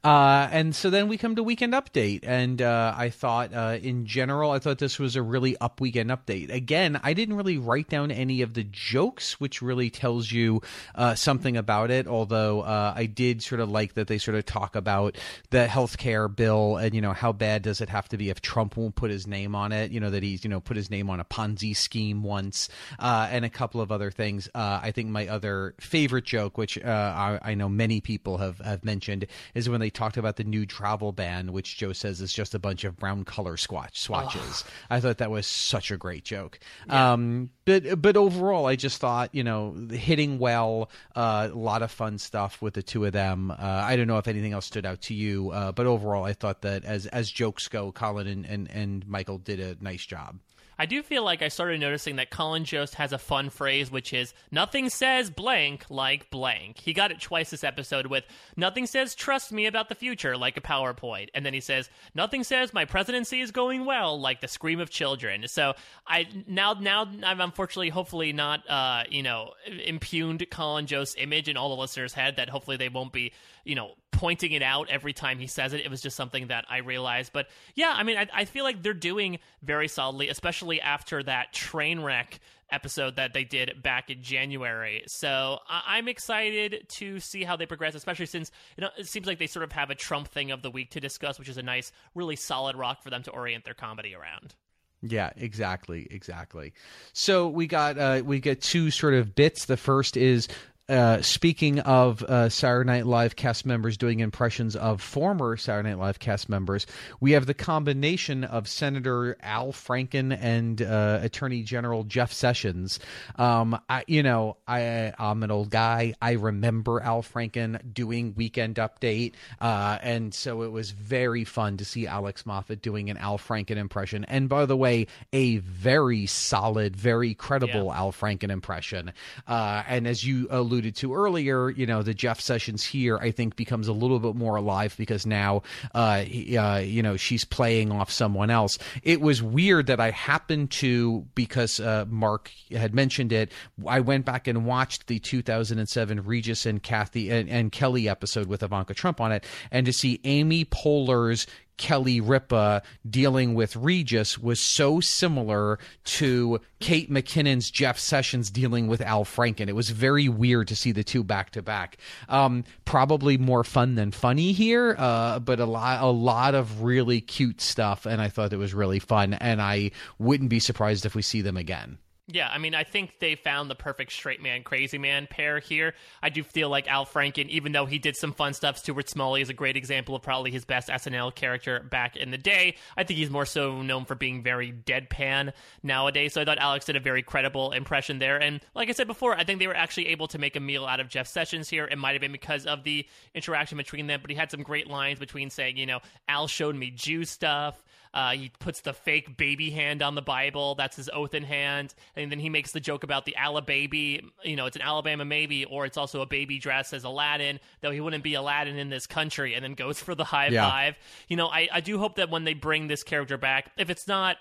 Uh, and so then we come to weekend update, and uh, I thought, uh, in general, I thought this was a really up weekend update. Again, I didn't really write down any of the jokes, which really tells you uh, something about it. Although uh, I did sort of like that they sort of talk about the healthcare bill and you know how bad does it have to be if Trump won't put his name on it. You know that he's you know put his name on a Ponzi scheme once, uh, and a couple of other things. I think my other favorite joke, which I, I know many people have have mentioned, is when they talked about the new travel ban, which Joe says is just a bunch of brown color squatch swatches. I thought that was such a great joke. Um, but but overall, I just thought you know hitting well, uh, a lot of fun stuff with the two of them. Uh, I don't know if anything else stood out to you, uh, but overall, I thought that as as jokes go, Colin and, and, and Michael did a nice job. I do feel like I started noticing that Colin Jost has a fun phrase, which is "nothing says blank like blank." He got it twice this episode with "nothing says trust me about the future like a PowerPoint," and then he says "nothing says my presidency is going well like the scream of children." So I now now I'm unfortunately hopefully not uh, you know impugned Colin Jost's image in all the listeners' head that hopefully they won't be you know pointing it out every time he says it. It was just something that I realized. But yeah, I mean, I, I feel like they're doing very solidly, especially after that train wreck episode that they did back in January. So I- I'm excited to see how they progress, especially since you know it seems like they sort of have a Trump thing of the week to discuss, which is a nice, really solid rock for them to orient their comedy around. Yeah, exactly, exactly. So we got uh, we get two sort of bits. The first is uh, speaking of uh, Saturday Night Live cast members doing impressions of former Saturday Night Live cast members, we have the combination of Senator Al Franken and uh, Attorney General Jeff Sessions. Um, I, you know, I, I'm an old guy. I remember Al Franken doing Weekend Update, uh, and so it was very fun to see Alex Moffat doing an Al Franken impression. And by the way, a very solid, very credible yeah. Al Franken impression. Uh, and as you alluded to earlier, you know, the Jeff Sessions here, I think, becomes a little bit more alive because now, uh, uh, you know, she's playing off someone else. It was weird that I happened to, because uh, Mark had mentioned it, I went back and watched the 2007 Regis and Kathy and, and Kelly episode with Ivanka Trump on it, and to see Amy Poehler's Kelly Ripa dealing with Regis was so similar to Kate McKinnon's Jeff Sessions dealing with Al Franken. It was very weird to see the two back to back. Um, probably more fun than funny here, uh, but a lot, a lot of really cute stuff, and I thought it was really fun. And I wouldn't be surprised if we see them again. Yeah, I mean, I think they found the perfect straight man, crazy man pair here. I do feel like Al Franken, even though he did some fun stuff, Stuart Smalley is a great example of probably his best SNL character back in the day. I think he's more so known for being very deadpan nowadays. So I thought Alex did a very credible impression there. And like I said before, I think they were actually able to make a meal out of Jeff Sessions here. It might have been because of the interaction between them, but he had some great lines between saying, you know, Al showed me Jew stuff. Uh, he puts the fake baby hand on the Bible. That's his oath in hand. And then he makes the joke about the Alababy. You know, it's an Alabama maybe, or it's also a baby dress as Aladdin, though he wouldn't be Aladdin in this country. And then goes for the high yeah. five. You know, I, I do hope that when they bring this character back, if it's not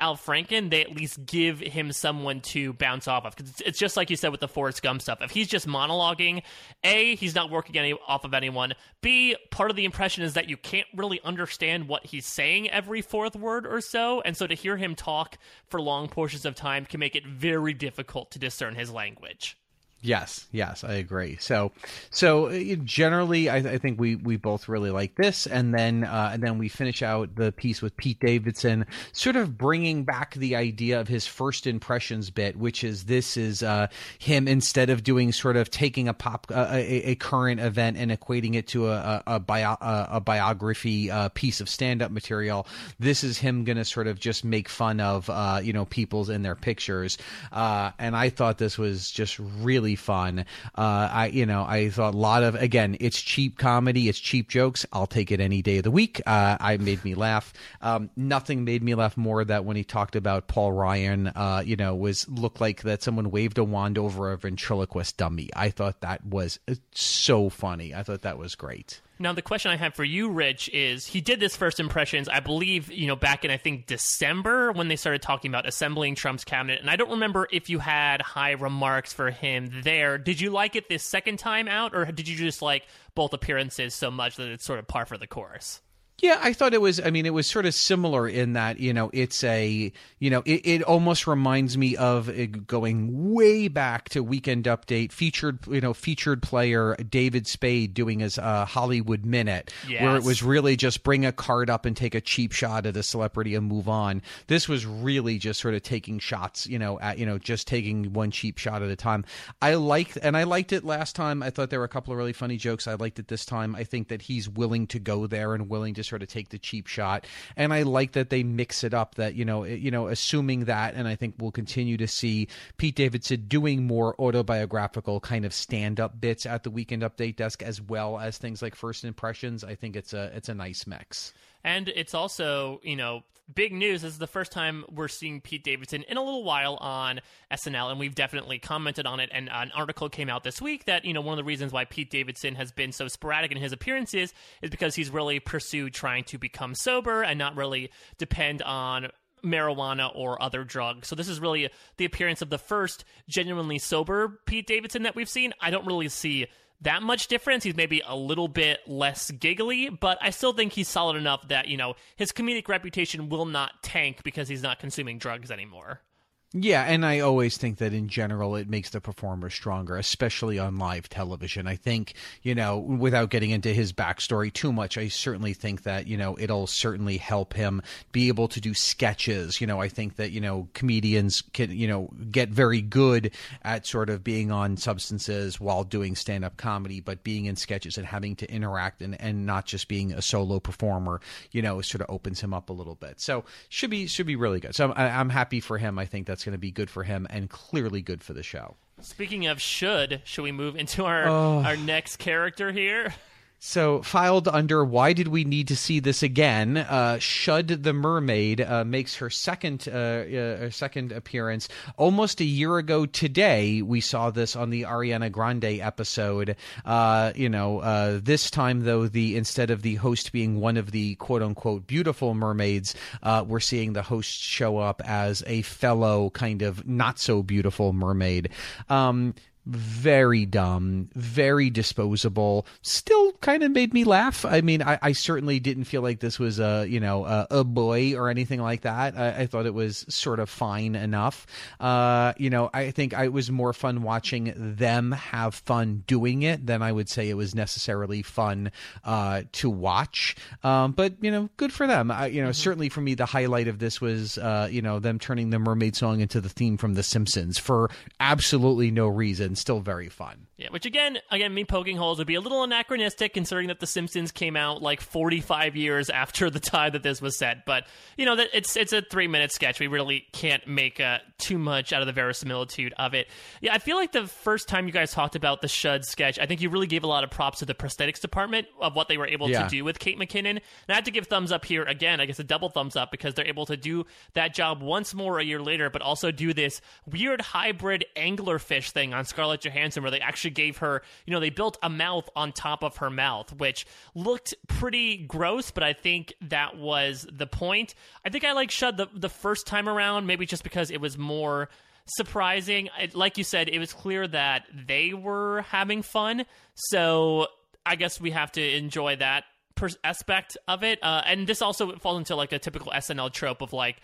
Al Franken, they at least give him someone to bounce off of. Because it's just like you said with the Forrest Gump stuff. If he's just monologuing, A, he's not working any off of anyone. B, part of the impression is that you can't really understand what he's saying every fourth word or so. And so to hear him talk for long portions of time can make it very difficult to discern his language. Yes, yes, I agree. So, so uh, generally, I, I, think we we both really like this, and then uh, and then we finish out the piece with Pete Davidson, sort of bringing back the idea of his first impressions bit, which is this is uh, him instead of doing sort of taking a pop a, a, current event and equating it to a a, bio, a biography uh, piece of stand up material. This is him going to sort of just make fun of uh, you know people's in their pictures, and I thought this was just really fun. Uh, I you know I thought a lot of again it's cheap comedy, it's cheap jokes. I'll take it any day of the week. Uh, I made me laugh. Um, nothing made me laugh more that when he talked about Paul Ryan, uh, you know, was looked like that someone waved a wand over a ventriloquist dummy. I thought that was so funny. I thought that was great. Now, the question I have for you, Rich, is he did this first impressions, I believe, you know, back in, I think, December when they started talking about assembling Trump's cabinet. And I don't remember if you had high remarks for him there. Did you like it this second time out, or did you just like both appearances so much that it's sort of par for the course? Yeah, I thought it was. I mean, it was sort of similar in that you know it's a you know it, it almost reminds me of going way back to Weekend Update featured you know featured player David Spade doing his uh, Hollywood Minute, yes. where it was really just bring a card up and take a cheap shot at a celebrity and move on. This was really just sort of taking shots, you know, at you know just taking one cheap shot at a time. I liked and I liked it last time. I thought there were a couple of really funny jokes. I liked it this time. I think that he's willing to go there and willing to sort of take the cheap shot. And I like that they mix it up. That you know, you know, assuming that, and I think we'll continue to see Pete Davidson doing more autobiographical kind of stand up bits at the Weekend Update desk, as well as things like first impressions. I think it's a it's a nice mix. And it's also, you know, big news. This is the first time we're seeing Pete Davidson in a little while on SNL, and we've definitely commented on it. And an article came out this week that, you know, one of the reasons why Pete Davidson has been so sporadic in his appearances is because he's really pursued trying to become sober and not really depend on marijuana or other drugs. So this is really the appearance of the first genuinely sober Pete Davidson that we've seen. I don't really see that much difference. He's maybe a little bit less giggly, but I still think he's solid enough that, you know, his comedic reputation will not tank because he's not consuming drugs anymore. Yeah, and I always think that in general it makes the performer stronger, especially on live television. I think, you know, without getting into his backstory too much, I certainly think that, you know, it'll certainly help him be able to do sketches. You know, I think that, you know, comedians can, you know, get very good at sort of being on substances while doing stand up comedy, but being in sketches and having to interact and, and not just being a solo performer, you know, sort of opens him up a little bit. So should be should be really good. So I'm, I'm happy for him. I think that's going to be good for him and clearly good for the show. Speaking of should, should we move into our oh. our next character here? (laughs) So, filed under Why Did We Need to See This Again? Uh, Shud the Mermaid uh, makes her second, uh, uh second appearance. Almost a year ago today, we saw this on the Ariana Grande episode. Uh, you know, uh, this time, though, the instead of the host being one of the quote unquote beautiful mermaids, we're seeing the host show up as a fellow kind of not so beautiful mermaid. Um, very dumb, very disposable. Still kind of made me laugh. I mean, I, I certainly didn't feel like this was a you know a, a boy or anything like that. I, I, thought it was sort of fine enough. Uh, you know, I think I was more fun watching them have fun doing it than I would say it was necessarily fun uh, to watch. Um, but you know, good for them. I, you know, mm-hmm. certainly for me, the highlight of this was uh, you know them turning the mermaid song into the theme from The Simpsons for absolutely no reason and still very fun. Yeah, which again, again, me poking holes would be a little anachronistic considering that The Simpsons came out like 45 years after the time that this was set. But you know, that it's it's a three minute sketch. We really can't make uh, too much out of the verisimilitude of it. Yeah, I feel like the first time you guys talked about the Shud sketch, I think you really gave a lot of props to the prosthetics department of what they were able yeah. to do with Kate McKinnon. And I have to give thumbs up here again. I guess a double thumbs up because they're able to do that job once more a year later, but also do this weird hybrid anglerfish thing on Scarlett Johansson where they actually gave her, you know, they built a mouth on top of her mouth, which looked pretty gross, but I think that was the point. I think I like Shud the, the first time around, maybe just because it was more surprising. Like you said, it was clear that they were having fun. So I guess we have to enjoy that aspect of it. Uh, and this also falls into like a typical SNL trope of like,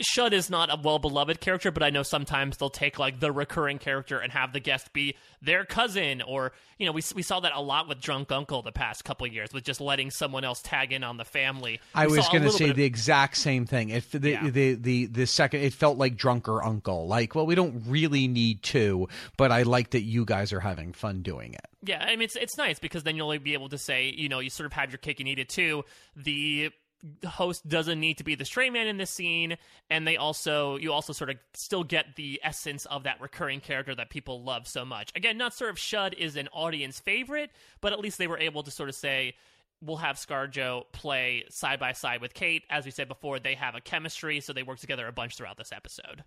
Shud is not a well beloved character, but I know sometimes they'll take like the recurring character and have the guest be their cousin, or you know, we we saw that a lot with Drunk Uncle the past couple years, with just letting someone else tag in on the family. I we was going to say of... the exact same thing. If the, yeah. the, the the second, it felt like Drunker Uncle. Like, well, we don't really need to, but I like that you guys are having fun doing it. Yeah, I mean, it's it's nice because then you'll be able to say, you know, you sort of had your cake and eat it too. The the host doesn't need to be the straight man in this scene and they also you also sort of still get the essence of that recurring character that people love so much. Again not sort of shud is an audience favorite but at least they were able to sort of say we'll have scarjo play side by side with kate. As we said before they have a chemistry so they work together a bunch throughout this episode.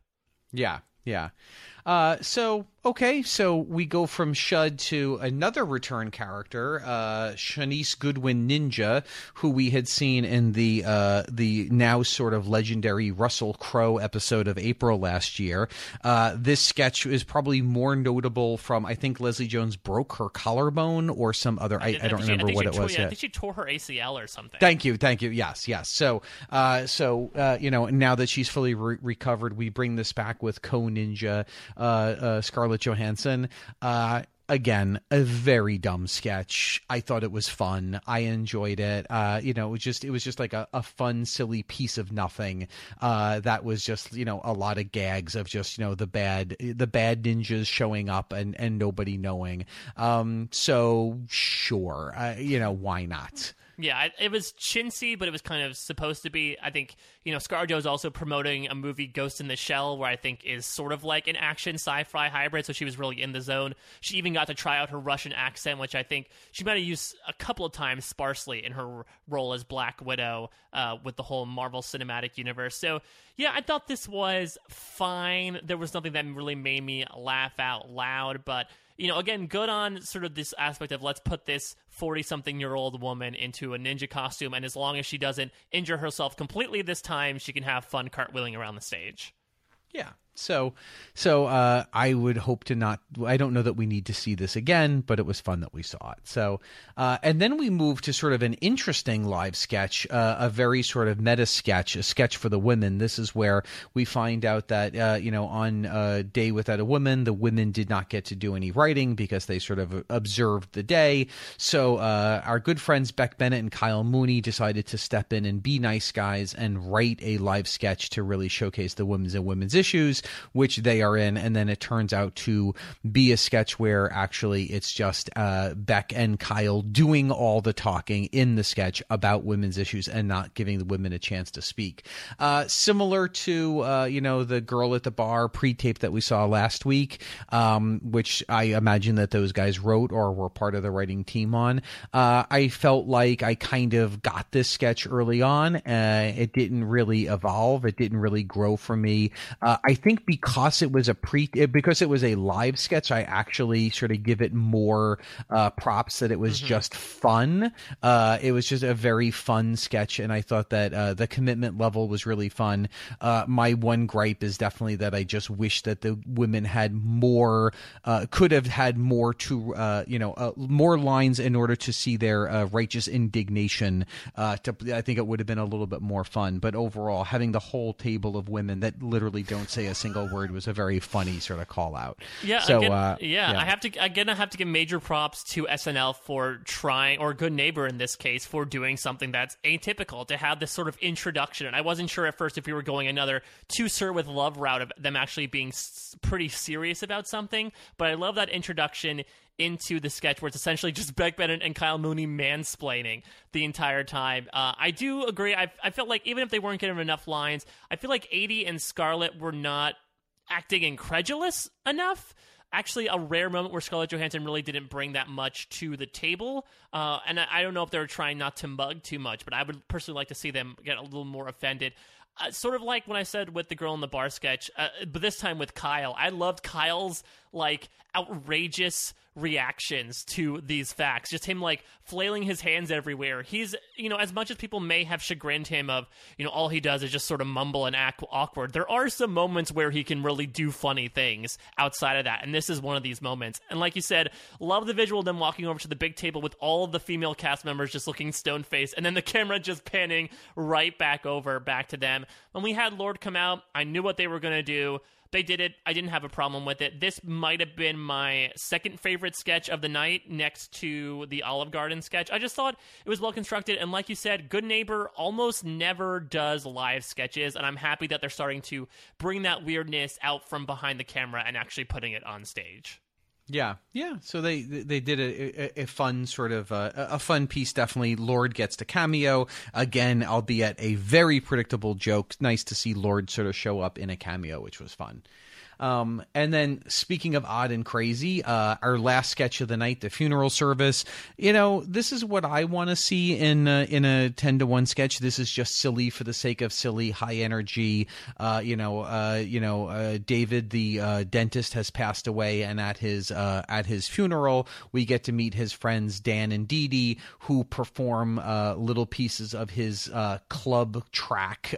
Yeah yeah uh, so okay, so we go from Shud to another return character, uh, Shanice Goodwin Ninja, who we had seen in the uh, the now sort of legendary Russell Crowe episode of April last year. Uh, this sketch is probably more notable from I think Leslie Jones broke her collarbone or some other. I, I, I don't remember she, I what it tore, was. Yeah, I think she tore her ACL or something. Thank you, thank you. Yes, yes. So, uh, so uh, you know, now that she's fully re- recovered, we bring this back with Co Ninja uh, uh, Scarlett Johansson. Uh, again, a very dumb sketch. I thought it was fun. I enjoyed it. Uh, you know, it was just it was just like a, a fun, silly piece of nothing. Uh, that was just you know a lot of gags of just you know the bad the bad ninjas showing up and and nobody knowing. Um, so sure, uh, you know why not? Yeah, it was chintzy, but it was kind of supposed to be. I think you know ScarJo is also promoting a movie Ghost in the Shell, where I think is sort of like an action sci-fi hybrid. So she was really in the zone. She even got to try out her Russian accent, which I think she might have used a couple of times sparsely in her role as Black Widow uh, with the whole Marvel Cinematic Universe. So yeah, I thought this was fine. There was nothing that really made me laugh out loud, but you know, again, good on sort of this aspect of let's put this 40 something year old woman into a ninja costume, and as long as she doesn't injure herself completely this time, she can have fun cartwheeling around the stage. Yeah, So, so uh, I would hope to not. I don't know that we need to see this again, but it was fun that we saw it. So, uh, and then we move to sort of an interesting live sketch, uh, a very sort of meta sketch, a sketch for the women. This is where we find out that uh, you know on a day without a woman, the women did not get to do any writing because they sort of observed the day. So uh, our good friends Beck Bennett and Kyle Mooney decided to step in and be nice guys and write a live sketch to really showcase the women's and women's issues which they are in, and then it turns out to be a sketch where actually it's just uh, Beck and Kyle doing all the talking in the sketch about women's issues and not giving the women a chance to speak. Uh, similar to uh, you know the girl at the bar pre-tape that we saw last week, um, which I imagine that those guys wrote or were part of the writing team on. Uh, I felt like I kind of got this sketch early on. Uh, it didn't really evolve. It didn't really grow for me. Uh, I think think because it was a pre because it was a live sketch, I actually sort of give it more uh, props that it was mm-hmm. just fun. Uh, it was just a very fun sketch, and I thought that uh, the commitment level was really fun. Uh, my one gripe is definitely that I just wish that the women had more, uh, could have had more to, uh, you know, more lines in order to see their righteous indignation. to, I think it would have been a little bit more fun. But overall, having the whole table of women that literally don't say a single word was a very funny sort of call out. Yeah. So again, uh, yeah, yeah, I have to again I have to give major props to SNL for trying or Good Neighbor in this case for doing something that's atypical to have this sort of introduction. And I wasn't sure at first if we were going another to Sir with Love route of them actually being s- pretty serious about something, but I love that introduction into the sketch where it's essentially just (laughs) Beck Bennett and Kyle Mooney mansplaining the entire time. Uh, I do agree. I, I felt like even if they weren't getting enough lines, I feel like Aidy and Scarlett were not acting incredulous enough. Actually, a rare moment where Scarlett Johansson really didn't bring that much to the table. Uh, and I, I, don't know if they were trying not to mug too much, but I would personally like to see them get a little more offended. Uh, sort of like when I said with the girl in the bar sketch, uh, but this time with Kyle. I loved Kyle's like outrageous reactions to these facts. Just him like flailing his hands everywhere. He's, you know, as much as people may have chagrined him of, you know, all he does is just sort of mumble and act awkward, there are some moments where he can really do funny things outside of that. And this is one of these moments. And like you said, love the visual of them walking over to the big table with all of the female cast members just looking stone faced and then the (laughs) camera just panning right back over back to them. When we had Lorde come out, I knew what they were going to do. They did it. I didn't have a problem with it. This might have been my second favorite sketch of the night next to the Olive Garden sketch. I just thought it was well constructed. And like you said, Good Neighbor almost never does live sketches. And I'm happy that they're starting to bring that weirdness out from behind the camera and actually putting it on stage. Yeah, yeah. So they they did a, a, fun sort of uh, a fun piece. Definitely, Lorde gets to cameo again, albeit a very predictable joke. Nice to see Lorde sort of show up in a cameo, which was fun. Um, and then speaking of odd and crazy, uh, our last sketch of the night, the funeral service. You know, this is what I want to see in uh, in a ten to one sketch. This is just silly for the sake of silly, high energy. Uh, you know, uh, you know, uh, David, the uh, dentist, has passed away, and at his at his funeral, we get to meet his friends Dan and Dee Dee, who perform little pieces of his club track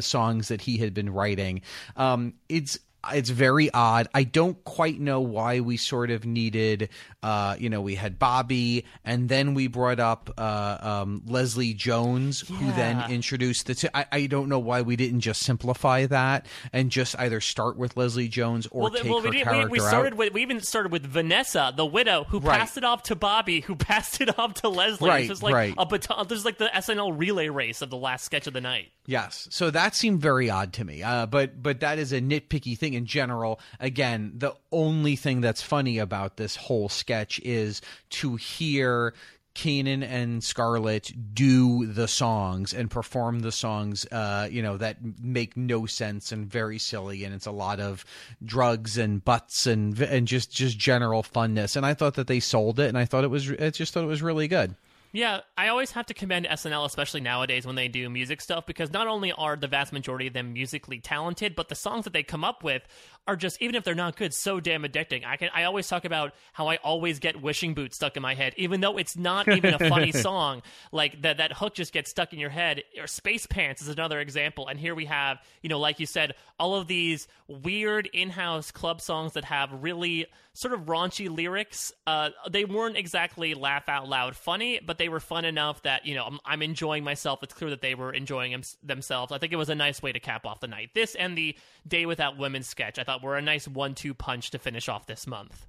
songs that he had been writing. Um, it's it's very odd. I don't quite know why we sort of needed, uh, you know, we had Bobby, and then we brought up uh, um, Leslie Jones, yeah. who then introduced the. T- I, I don't know why we didn't just simplify that and just either start with Leslie Jones or well, take well, her we, character we, we started out. With, we even started with Vanessa, the widow, who right. passed it off to Bobby, who (laughs) passed it off to Leslie. Right, it's like right. a baton. There's like the SNL relay race of the last sketch of the night. Yes, so that seemed very odd to me. Uh, but but that is a nitpicky thing in general. Again, the only thing that's funny about this whole sketch is to hear Kenan and Scarlett do the songs and perform the songs, uh, you know, that make no sense and very silly, and it's a lot of drugs and butts and and just just general funness. And I thought that they sold it, and I thought it was, I just thought it was really good. Yeah, I always have to commend SNL, especially nowadays when they do music stuff, because not only are the vast majority of them musically talented, but the songs that they come up with are just, even if they're not good, so damn addicting. I can I always talk about how I always get "Wishing Boots" stuck in my head, even though it's not even a funny (laughs) song. Like that that hook just gets stuck in your head. Or "Space Pants" is another example. And here we have, you know, like you said, all of these weird in-house club songs that have really sort of raunchy lyrics. Uh, they weren't exactly laugh out loud funny, but they were fun enough that you know I'm, I'm enjoying myself. It's clear that they were enjoying them, themselves. I think it was a nice way to cap off the night. This and the Day Without Women sketch, I thought were a nice one-two punch to finish off this month.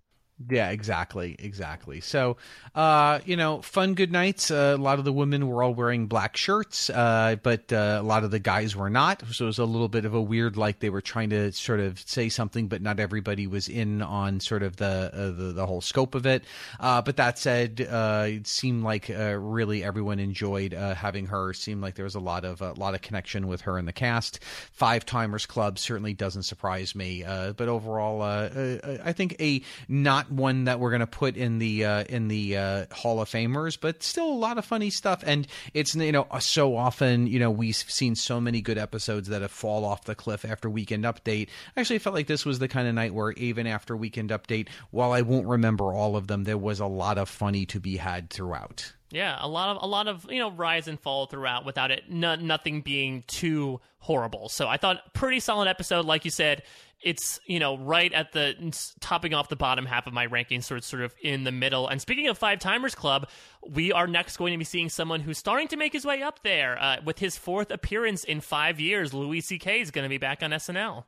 Yeah, exactly, exactly. So, uh, you know, fun good nights. Uh, a lot of the women were all wearing black shirts, uh, but uh, a lot of the guys were not. So it was a little bit of a weird, like they were trying to sort of say something, but not everybody was in on sort of the uh, the, the, whole scope of it. Uh, but that said, it seemed like really everyone enjoyed having her. It seemed like there was a lot of a lot of connection with her in the cast. Five Timers Club certainly doesn't surprise me, but overall, I think a not not one that we're going to put in the uh, in the uh, Hall of Famers, but still a lot of funny stuff. And it's you know so often you know we've seen so many good episodes that have fall off the cliff after Weekend Update. I actually felt like this was the kind of night where even after Weekend Update, while I won't remember all of them, there was a lot of funny to be had throughout. Yeah, a lot of a lot of you know rise and fall throughout without it nothing being too horrible. So I thought pretty solid episode, like you said it's you know right at the topping off the bottom half of my rankings, sort of, sort of in the middle. And speaking of Five Timers Club, we are next going to be seeing someone who's starting to make his way up there uh, with his fourth appearance in five years. Louis C.K. is going to be back on SNL.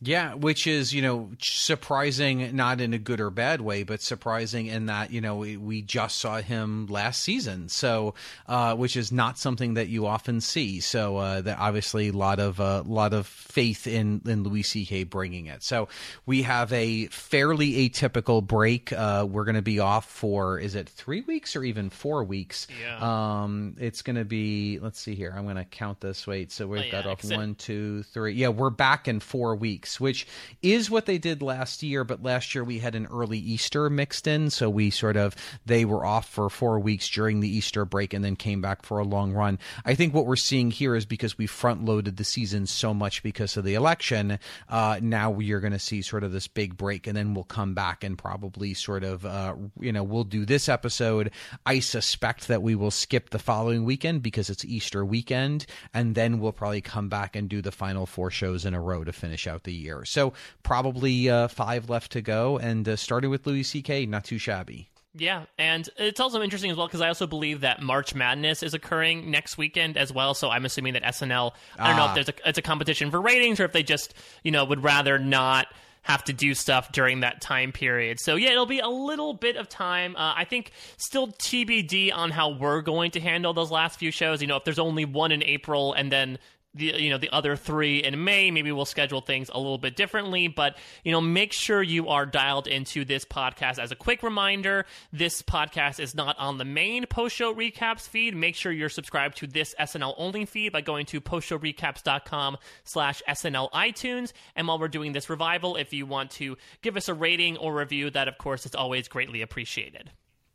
Yeah, which is, you know, surprising, not in a good or bad way, but surprising in that, you know, we, we just saw him last season. So, uh, which is not something that you often see. So, uh, that obviously a lot of, a uh, lot of faith in, in Louis C.K. bringing it. So we have a fairly atypical break. Uh, we're going to be off for, is it three weeks or even four weeks? Yeah. Um, it's going to be, let's see here. I'm going to count this. Wait. So we've oh, yeah, got off one, two, three. Yeah, we're back in four weeks which is what they did last year. But last year we had an early Easter mixed in, so we sort of they were off for four weeks during the Easter break and then came back for a long run. I think what we're seeing here is because we front loaded the season so much because of the election. Uh, now we are going to see sort of this big break, and then we'll come back and probably sort of uh, you know we'll do this episode. I suspect that we will skip the following weekend because it's Easter weekend, and then we'll probably come back and do the final four shows in a row to finish out the year. So probably uh, five left to go, and uh, starting with Louis C.K., not too shabby. Yeah, and it's also interesting as well because I also believe that March Madness is occurring next weekend as well. So I'm assuming that SNL. I don't ah. know if ah. there's a it's a competition for ratings or if they just you know would rather not have to do stuff during that time period. So yeah, it'll be a little bit of time. Uh, I think still TBD on how we're going to handle those last few shows. You know, if there's only one in April and then the you know the other three in May. Maybe we'll schedule things a little bit differently, but you know make sure you are dialed into this podcast. As a quick reminder, this podcast is not on the main post show recaps feed. Make sure you're subscribed to this SNL only feed by going to postshowrecaps.com slash SNL iTunes. And while we're doing this revival, if you want to give us a rating or review, that of course is always greatly appreciated.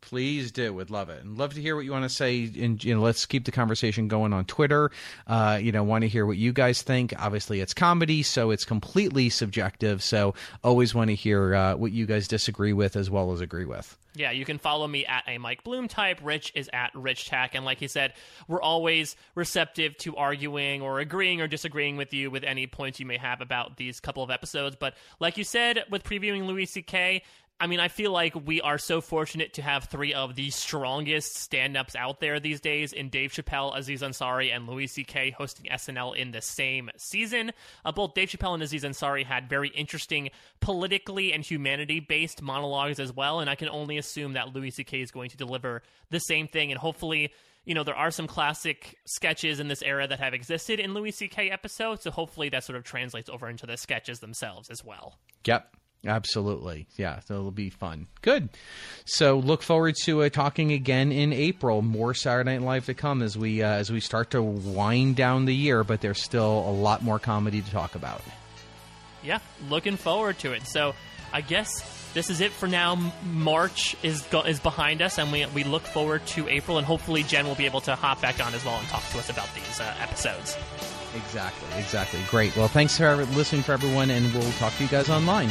Please do. Would love it. And love to hear what you want to say. And you know, let's keep the conversation going on Twitter. Uh, you know, want to hear what you guys think. Obviously, it's comedy, so it's completely subjective. So always want to hear uh, what you guys disagree with as well as agree with. Yeah, you can follow me at a Mike Bloom type. Rich is at Rich Tack. And like he said, we're always receptive to arguing or agreeing or disagreeing with you with any points you may have about these couple of episodes. But like you said, with previewing Louis C.K., I mean, I feel like we are so fortunate to have three of the strongest stand ups out there these days in Dave Chappelle, Aziz Ansari, and Louis C.K. hosting SNL in the same season. Uh, both Dave Chappelle and Aziz Ansari had very interesting politically and humanity based monologues as well, and I can only assume that Louis C.K. is going to deliver the same thing, and hopefully you know, there are some classic sketches in this era that have existed in Louis C.K. episodes, so hopefully that sort of translates over into the sketches themselves as well. Yep. Absolutely. Yeah, so it'll be fun. Good. So look forward to uh, talking again in April. More Saturday Night Live to come as we uh, as we start to wind down the year, but there's still a lot more comedy to talk about. Yeah, looking forward to it. So I guess this is it for now. March is go- is behind us, and we we look forward to April, and hopefully Jen will be able to hop back on as well and talk to us about these uh, episodes. Exactly, exactly. Great. Well, thanks for listening for everyone, and we'll talk to you guys online.